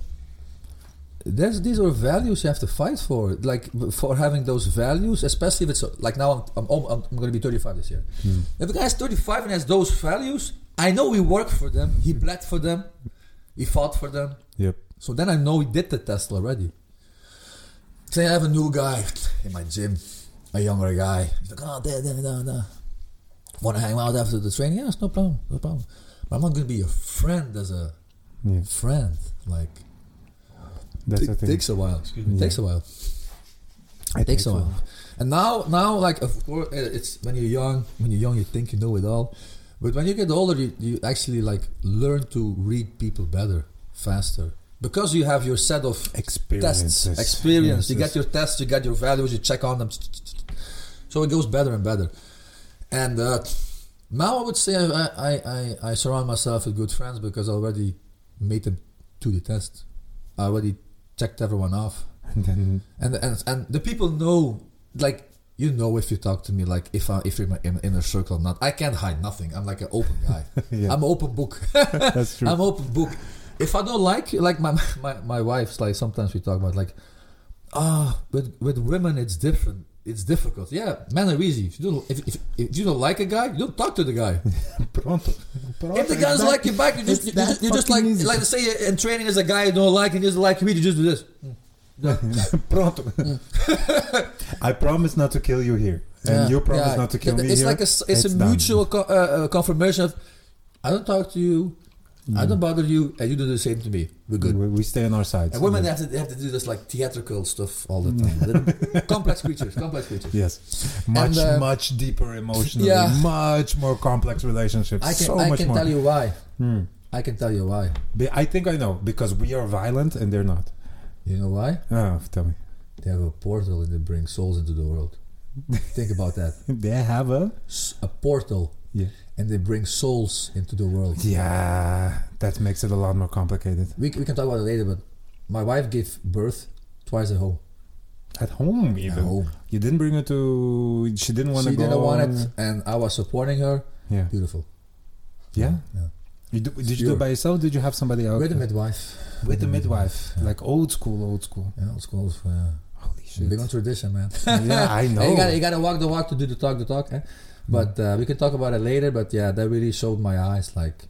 There's, these are values you have to fight for. Like for having those values, especially if it's like now I'm I'm, I'm, I'm going to be 35 this year. Hmm. If a guy's 35 and has those values, I know he worked for them, he bled for them, he fought for them. Yep. So then I know he did the test already. Say I have a new guy in my gym, a younger guy. He's like, oh, da, da, da, da. Want to hang out after the training? Yes, no problem, no problem. But I'm not going to be your friend as a Yeah. friend. Like, That's it thing. takes a while. Excuse me. Yeah. Takes a while. It takes a while. And now, now, like, of course, uh, it's when you're young. When you're young, you think you know it all. But when you get older, you, you actually like learn to read people better, faster, because you have your set of Experiences. tests, experience. You get your tests, you get your values, you check on them. So it goes better and better. And uh, now I would say I, I, I, I surround myself with good friends because I already made them to the test. I already checked everyone off. And then And, and, and the people know, like, you know if you talk to me, like, if, I, if you're in, my- in, a circle or not. I can't hide nothing. I'm like an open guy. yeah, I'm an open book. that's true. I'm open book. If I don't like like my my my wife's like sometimes we talk about like ah with with women it's different. It's difficult. Yeah, men are easy. If you don't if, if, if you don't like a guy, you don't talk to the guy. Pronto. Pronto. if the guy doesn't like you back, you just it's you just, you just like easy. like say in training as a guy you don't like and he doesn't like me you just do this. Pronto. I promise not to kill you here, and Yeah, you promise yeah. not to kill me here. It's here. like a s- it's, a done. mutual co- uh, uh, confirmation of I don't talk to you. I don't bother you, and you do the same to me. We're good. We, we stay on our sides. And women they have to they have to do this like theatrical stuff all the time. complex creatures, complex creatures. Yes, much uh, much deeper emotionally, Yeah. much more complex relationships. I can so I much can more. tell you why. Hmm. I can tell you why. Be- I think I know because we are violent and they're not. You know why? Oh, tell me. They have a portal and they bring souls into the world. Think about that. They have a A portal yeah. And they bring souls into the world. Yeah, that makes it a lot more complicated. We, we can talk about it later, but my wife gave birth twice at home. At home, even. At home. You didn't bring her to. She didn't want to go. She didn't want it, and I was supporting her. Yeah. Beautiful. Yeah. yeah. You do, did you do it by yourself? Did you have somebody else? With a midwife. With the midwife, Yeah. like old school, old school. Yeah, it's cool. Yeah. Holy shit! Big on tradition, man. yeah, I know. You gotta you gotta walk the walk to do the talk the talk. Eh? But uh, we can talk about it later. But yeah, that really showed my eyes. Like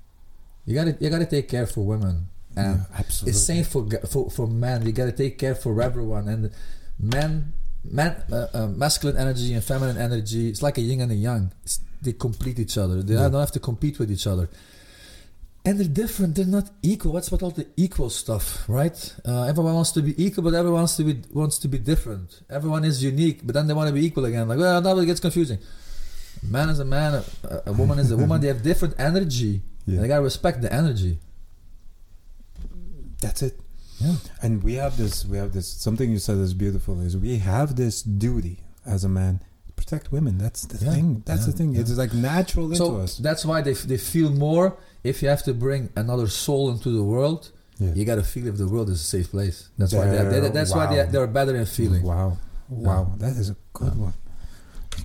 you gotta you gotta take care for women, and Yeah, absolutely. it's same for for for men. You gotta take care for everyone, and men. men, uh, uh, masculine energy and feminine energy, it's like a yin and a yang. It's, they complete each other. They Yeah. don't have to compete with each other. And they're different. They're not equal. What's about all the equal stuff, right? Uh, everyone wants to be equal, but everyone wants to be wants to be different. Everyone is unique, but then they want to be equal again. Like, well, that gets confusing. Man is a man. A, a woman is a woman. They have different energy. Yeah. And I gotta respect the energy. That's it. Yeah. And we have this. We have this. Something you said is beautiful. Is we have this duty as a man to protect women. That's the Yeah, thing. That's yeah, the thing. yeah. It's like natural into So us. that's why they, they feel more if you have to bring another soul into the world. Yeah. You gotta feel if the world is a safe place. That's why they, they that's why they wow. they're better in feeling. Wow. Wow. That is a good one.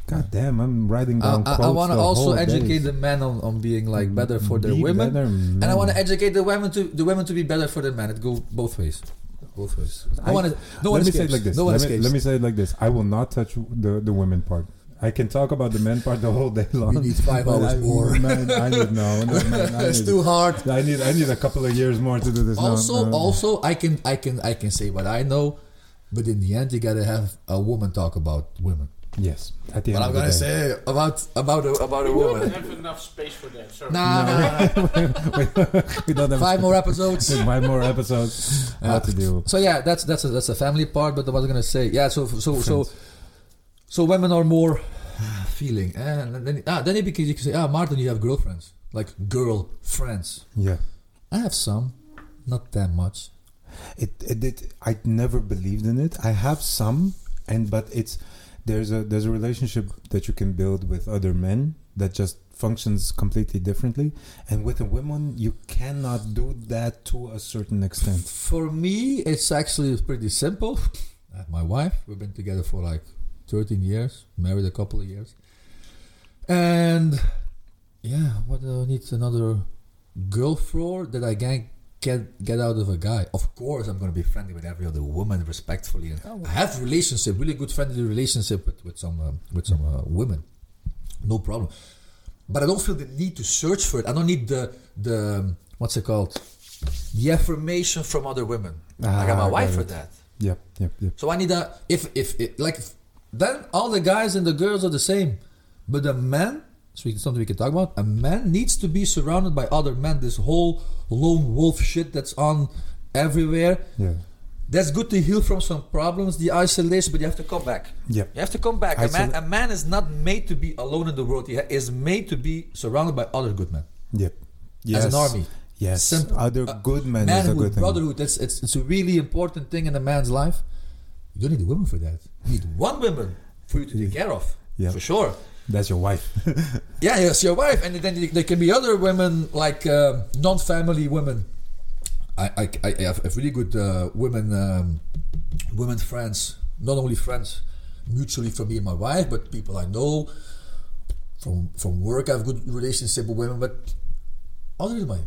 God damn, I'm writing down uh, I, I, I want to also educate days. the men on, on being like mm, better for their Be women, and I want to educate the women to the women to be better for the men. It go both ways, both ways. No I- want to. no one let me escapes. say it like this. No one let, me, let me say it like this. I will not touch the the women part. I can talk about the men part the whole day long. we need five hours I, more. Man, I need no, no man, I it's need, too hard. I need I need a couple of years more to do this. No, Also, no. also, I can I can I can say what I know, but in the end, you gotta have a woman talk about women. Yes. At the What end I'm of gonna day. say about about a, about a We don't woman. have enough space for that. Sorry. Nah, nah, nah. we don't have five more episodes. five more episodes. How to deal. So yeah, that's that's a, that's a family part. But I was gonna say, yeah. So so so Friends. so women are more feeling, and then ah then you can you can say ah Maarten, you have girlfriends like girl friends. Yeah. I have some, not that much. It, it, it I never believed in it. I have some, and but it's there's a there's a relationship that you can build with other men that just functions completely differently, and with a woman you cannot do that to a certain extent. For me, it's actually pretty simple. Uh, my wife. We've been together for like 13 years, married a couple of years. And yeah, what do I need another girl for that I can get get out of a guy? Of course, I'm going to be friendly with every other woman respectfully. And I have relationship, really good friendly relationship with, with some um, with some uh, women. No problem. But I don't feel the need to search for it. I don't need the the um, what's it called? The affirmation from other women. I got Ah, my wife got for that. Yep, yep, yep. So I need a if if it, like then all the guys and the girls are the same, but the man. So something we can talk about. A man needs to be surrounded by other men. This whole lone wolf shit that's on everywhere. Yeah, That's good to heal from some problems, the isolation, but you have to come back. Yeah. You have to come back. A man, a man is not made to be alone in the world. He is made to be surrounded by other good men. Yep. As an Yes. army. Yes. Simple. Other Uh, good men manhood, good brotherhood. That's it's, it's a really important thing in a man's life. You don't need a woman for that. You need one woman for you to take care of. Yeah. For sure. That's your wife. Yeah, yes, your wife, and then there can be other women like uh, non-family women. I, I, I have, really good uh, women, um, women friends. Not only friends mutually for me and my wife, but people I know from from work. I have good relationship with women, but other than my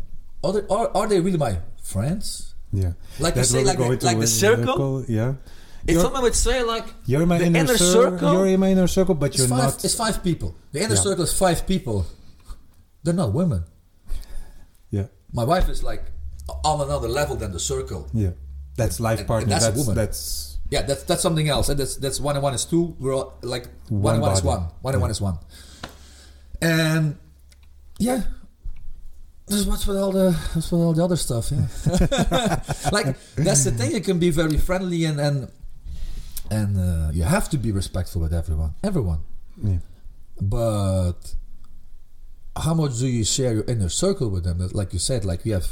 other are, are they really my friends? yeah. Like you say, like the, like the with circle. Yeah. If someone would say like You're my the inner, inner cir- circle, You're in my inner circle, but you're five, not. it's five people. The inner Yeah. circle is five people. They're not women. Yeah. My wife is like on another level than the circle. Yeah. That's life And- partner. and that's a woman. that's Yeah, that's that's something else. And that's that's one and one is two. We're all, like one, One and one is body. one. One and one is one. And yeah, Just what's with all the what's with all the other stuff, yeah. like that's the thing. You can be very friendly and and and uh, you have to be respectful with everyone, everyone. Yeah. But how much do you share your inner circle with them? Like you said, like you have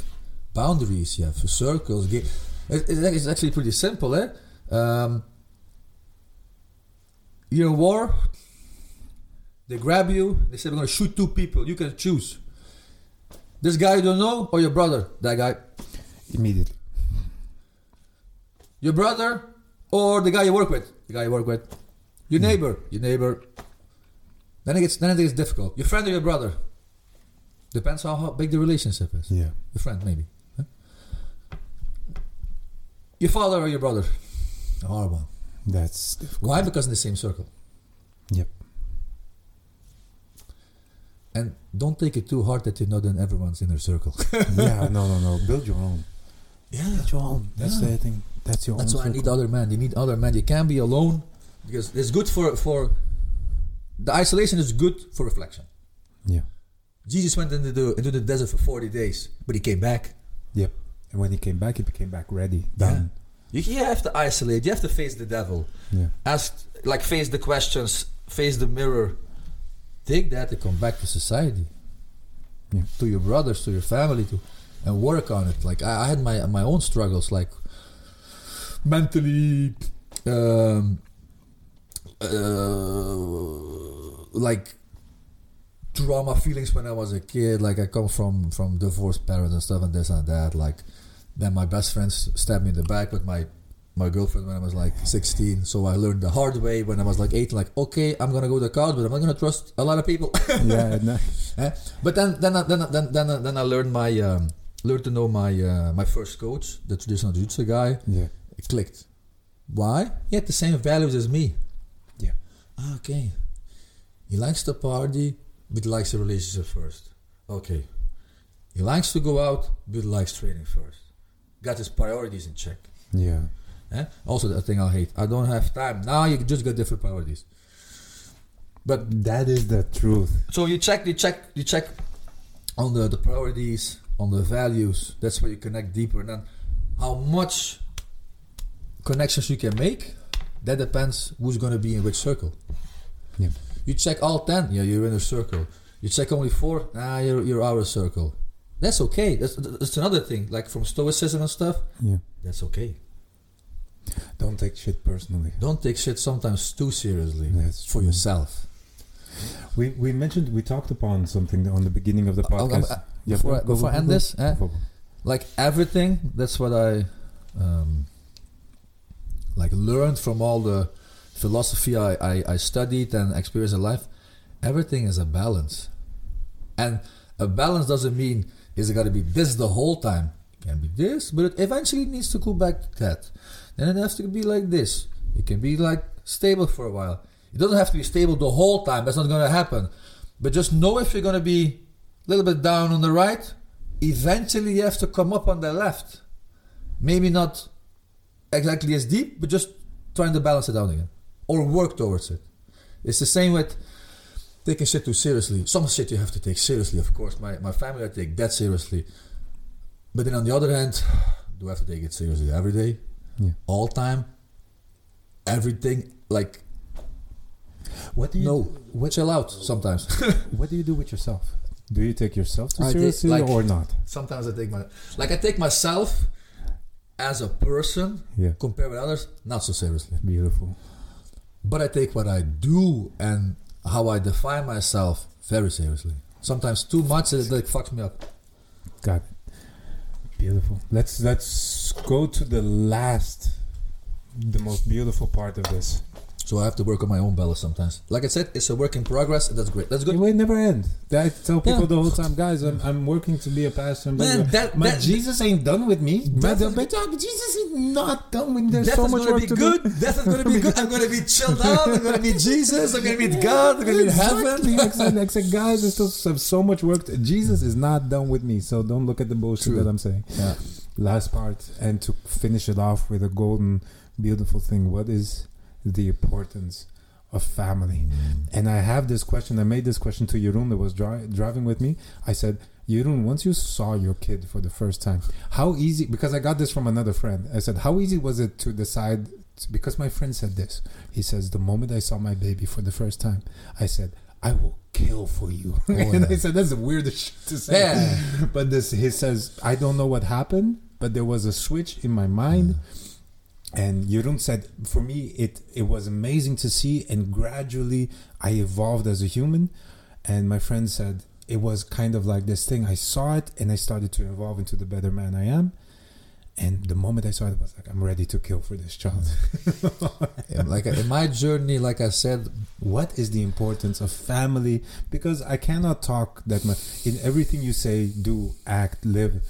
boundaries, you have circles. Ga- it- it- It's actually pretty simple, eh? Um, you're in war. They grab you. They say we're gonna shoot two people. You can choose. This guy you don't know or your brother. That guy. Immediately. Your brother or the guy you work with. The guy you work with. Your hmm. neighbor. Your neighbor. Then it gets then it gets difficult. Your friend or your brother. Depends on how big the relationship is. Yeah. Your friend maybe. huh? Your father or your brother. Hard one. That's difficult. Why? Because in the same circle. Yep. And don't take it too hard that you're not in everyone's inner circle. yeah, no, no, no. Build your own. yeah. Build your own. That's Yeah. the thing. That's your That's own. why I need other men. You need other men. You can't be alone because it's good for for the isolation is good for reflection. Yeah. Jesus went into the into the desert for forty days, but he came back. Yep. And when he came back, he became back ready. Done. You, you have to isolate. You have to face the devil. Yeah. Ask like face the questions. Face the mirror. Take that and come back to society. Yeah. To your brothers, to your family, to and work on it. Like I, I had my my own struggles, like mentally, um, uh, like trauma feelings when I was a kid. Like I come from from divorced parents and stuff, and this and that. Like then my best friends stabbed me in the back with my my girlfriend when I was like 16. So I learned the hard way when I was like eight. Like okay, I'm gonna go to college, but I'm not gonna trust a lot of people. yeah. No. Eh? But then then I- then I- then then I- then I learned my um, learned to know my uh, my first coach, the traditional jiu-jitsu guy. Yeah. It clicked. Why? He had the same values as me. Yeah. Ah, Okay. He likes to party, but likes a relationship first. Okay. He likes to go out, but likes training first. Got his priorities in check. Yeah. Eh? Also, the thing I hate. I don't have time. Now you just got different priorities. But That is the truth. so you check, you check, you check on the, the priorities, on the values. That's where you connect deeper. And then how much connections you can make, that depends who's going to be in which circle. Yeah. You check all 10, yeah, you're in a circle. You check only four, ah, you're, you're out of circle. That's okay. That's, that's another thing. Like from Stoicism and stuff, Yeah. that's okay. Don't take shit personally. Don't take shit sometimes too seriously That's for true. yourself. We we mentioned we talked upon something on the beginning of the Oh, um, podcast. uh, Yeah, before go- I- go- before I end go- this, eh? like everything that's what i um, like learned from all the philosophy I, I, I studied and experienced in life everything is a balance. And a balance doesn't mean is it got to be this the whole time? It can be this but it eventually needs to go back to that. Then it has to be like this. It can be like stable for a while. It doesn't have to be stable the whole time. That's not going to happen. But just know if you're going to be a little bit down on the right eventually you have to come up on the left. Maybe not exactly as deep, but just trying to balance it out again. Or work towards it. It's the same with taking shit too seriously. Some shit you have to take seriously, of course. My, my family, I take that seriously. But then on the other hand, do I have to take it seriously every day? Yeah. All time? Everything? Like, What do you no. do, what, Chill out sometimes. what do you do with yourself? Do you take yourself too I take, seriously like- or not? sometimes I take my... Like, I take myself as a person Yeah. compared with others, not so seriously. Beautiful. But I take what I do and how I define myself very seriously. Sometimes too much it like fucks me up. Got it. Beautiful. Let's let's go to the last, the most beautiful part of this. So I have to work on my own balance sometimes. Like I said, it's a work in progress, that's great. That's good. It will never end. I tell people Yeah. the whole time, guys, I'm, I'm working to be a pastor. But Man, that- my that- Jesus ain't done with me. But, Definitely- but uh, Jesus is not done with me. There's Death so is much gonna work be to good. do. Death is gonna be good. I'm gonna be chilled out. I'm gonna meet Jesus. I'm gonna meet God. I'm gonna meet heaven. Like I said, guys, there's still so, so much work. To, Jesus is not done with me. So don't look at the bullshit True. that I'm saying. Yeah. Last part, and to finish it off with a golden, beautiful thing. What is the importance of family. Mm. And I have this question. I made this question to Jeroen that was dri- driving with me. I said, Jeroen, once you saw your kid for the first time, how easy? Because I got this from another friend. I said, how easy was it to decide? Because my friend said this. He says, the moment I saw my baby for the first time, I said, I will kill for you. Oh, and I said, that's the weirdest shit to say. Yeah. But this, he says, I don't know what happened, but there was a switch in my mind. Mm. And Jeroen said, for me, it it was amazing to see, and gradually I evolved as a human. And my friend said it was kind of like this thing. I saw it, and I started to evolve into the better man I am. And the moment I saw it, I was like, I'm ready to kill for this child. Like in my journey, like I said, what is the importance of family? Because I cannot talk that much. In everything you say, do, act, live,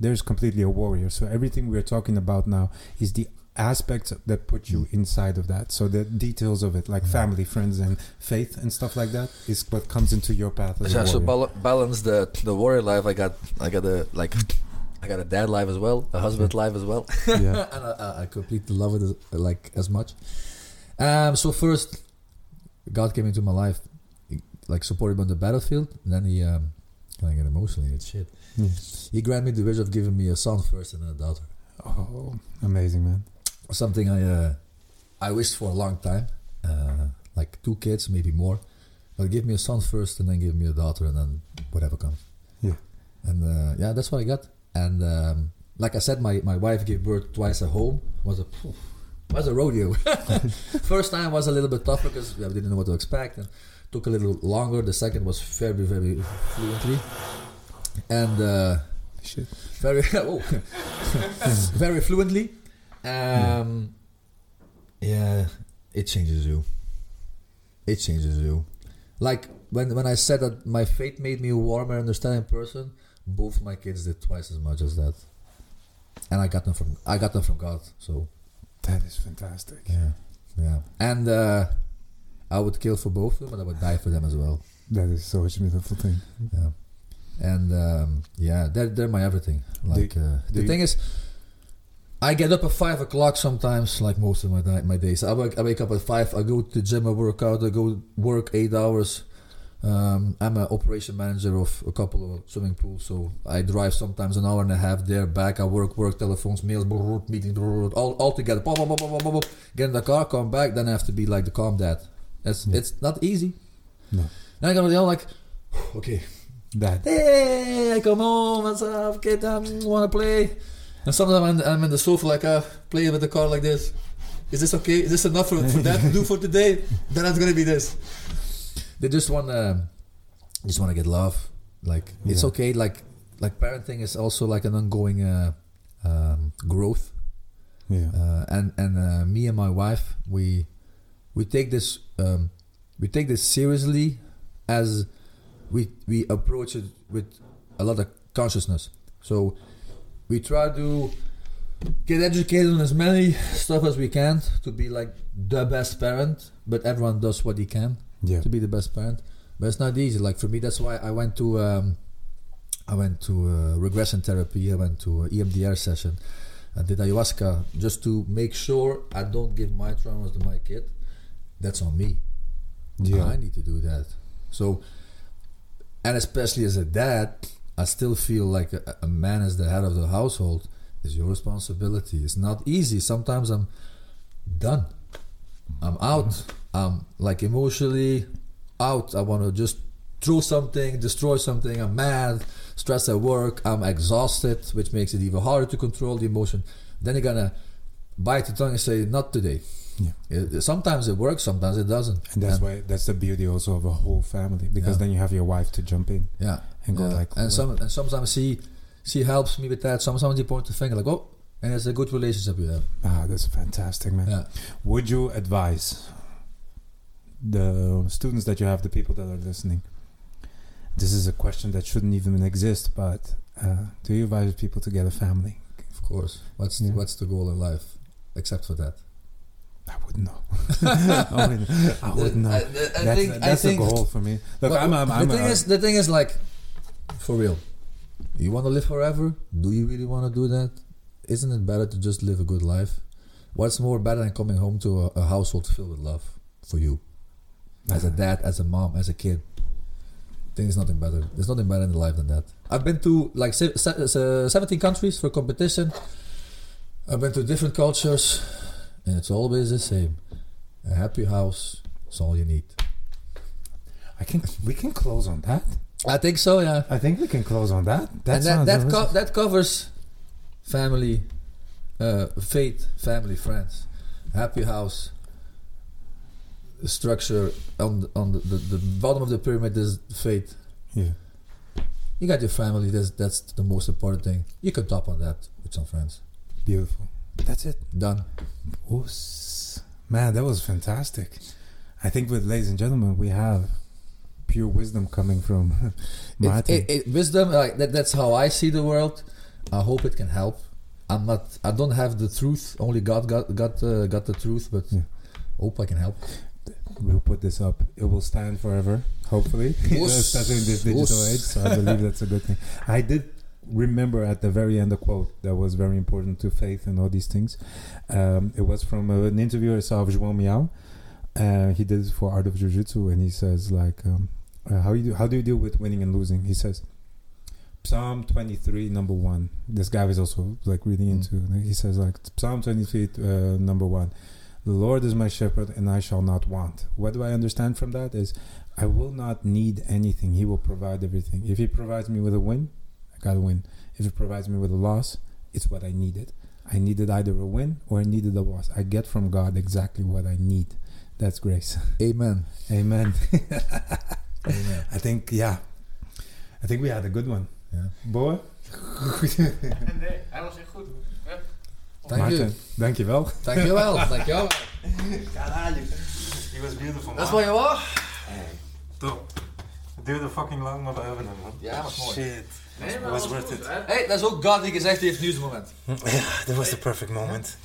there's completely a warrior. So everything we're talking about now is the aspects that put you inside of that. So the details of it, like family, friends, and faith and stuff like that, is what comes into your path as yeah, so bal- balance the the warrior life. I got I got a like I got a dad life as well, a husband life as well, yeah. and I, I- completely love it as, like as much. Um, so first, God came into my life, like supported me on the battlefield. And then he, um, can I get emotional here? Shit. Yeah. He granted me the wish of giving me a son first and then a daughter. Oh, amazing, man. Something I uh, I wished for a long time, uh, like two kids, maybe more. But give me a son first, and then give me a daughter, and then whatever comes. Yeah. And uh, yeah, that's what I got. And um, like I said, my, my wife gave birth twice at home. Was a was a rodeo. First time was a little bit tougher because we didn't know what to expect, and took a little longer. The second was very very fluently, and uh, Shit. very oh, very fluently. Um, yeah, it changes you. It changes you. Like when when I said that my faith made me a warmer, understanding person, both my kids did twice as much as that, and I got them from I got them from God. So That is fantastic. yeah, yeah, and uh, I would kill for both of them, but I would die for them as well. That is such a beautiful thing. Yeah, and um, yeah, they're they're my everything. Like uh, the you- thing is, I get up at five o'clock sometimes. Like most of my di- my days, I wake, I wake up at five. I go to the gym. I work out. I go work eight hours. Um, I'm an operation manager of a couple of swimming pools, so I drive sometimes an hour and a half there, back. I work, work, telephones, mails, brrr, meeting, all, all together. Pop, pop, pop. Get in the car, come back, then I have to be like the calm dad. It's, Yeah. it's not easy. No. Then I gotta yell like, okay, That. Hey, I come home, what's up, kid? I want to play. And sometimes I'm, I'm in the sofa, like, uh, playing with the car like this. Is this okay? Is this enough for, for that to do for today? Then it's gonna be this. They just want to, just want to get love. Like it's okay. Like like parenting is also like an ongoing uh, um, growth. Yeah. Uh, and and uh, me and my wife, we we take this um, we take this seriously as we we approach it with a lot of consciousness. So we try to get educated on as many stuff as we can to be like the best parent. But everyone does what he can Yeah. to be the best parent. But it's not easy. Like for me, that's why I went to um, I went to uh, regression therapy. I went to a EMDR session. I did ayahuasca just to make sure I don't give my traumas to my kid. That's on me. Yeah. I need to do that. So, and especially as a dad, I still feel like a, a man as the head of the household is your responsibility. It's not easy. Sometimes I'm done. I'm out. I'm like emotionally out. I want to just throw something, destroy something. I'm mad, stressed at work. I'm exhausted, which makes it even harder to control the emotion. Then you're gonna bite the tongue and say, "Not today." Yeah. It- sometimes it works, sometimes it doesn't. And that's why that's the beauty also of a whole family because Yeah. then you have your wife to jump in Yeah, and go yeah. like and some and sometimes she she helps me with that. Sometimes she points the finger like, "Oh," and it's a good relationship we have. ah that's fantastic man. Yeah. Would you advise the students that you have, the people that are listening? This is a question that shouldn't even exist, but uh, do you advise people to get a family? Of course. What's Yeah. what's the goal in life, except for that? I wouldn't know. I wouldn't, I wouldn't know. I, I that's think, that's I a think, goal for me. Look, I'm, I'm, I'm the thing is, the thing is, like, for real, you want to live forever? Do you really want to do that? Isn't it better to just live a good life? What's more better than coming home to a, a household filled with love for you? as a dad, as a mom, as a kid. I think there's nothing better. There's nothing better in life than that. I've been to like se- se- se- 17 countries for competition. I've been to different cultures, and it's always the same. A happy house is all you need. I can. We can close on that. I think so, yeah. I think we can close on that. That and that that, co- that covers family, uh, faith, family, friends, happy house. The structure on the, on the, the, the bottom of the pyramid is faith. yeah. You got your family. That's that's the most important thing. You can top on that with some friends. Beautiful. That's it. Done. Oss. Man, that was fantastic. I think, with ladies and gentlemen, we have pure wisdom coming from Maarten. it, it, wisdom. Like that, that's how I see the world. I hope it can help. I'm not. I don't have the truth. Only God got got uh, got the truth. But Yeah. hope I can help. we'll put this up. It will stand forever, hopefully, especially in this digital age. So I believe that's a good thing. I did remember at the very end a quote that was very important to faith and all these things. Um, it was from uh, an interviewer, I saw of João Miyao. Uh, he did it for Art of Jiu Jitsu, and he says like, um, uh, "How you do, how do you deal with winning and losing?" He says. Psalm 23 number 1 this guy was also like reading Mm. into he says like Psalm 23 uh, number 1 the Lord is my shepherd, and I shall not want. What do I understand from that is I will not need anything. He will provide everything. If He provides me with a win, I got to win. If it provides me with a loss, it's what I needed. I needed either a win or I needed a loss. I get from God exactly what I need. That's grace. Amen. Amen. Amen. I think, yeah. I think we had a good one. Yeah. Boy, Nee, hij was echt goed. Ja. Thank Maarten, you. dankjewel. Dankjewel. Dankjewel. Caralho. He was beautiful, Dat is wat je wou? Top. Het duurde fucking lang, maar we hebben hem, man. Ja, was mooi. Shit. Nee, Was was worth goed. it. hè? Hey, dat is ook God die gezegd heeft, nieuwsmoment. Ja, that was the perfect moment.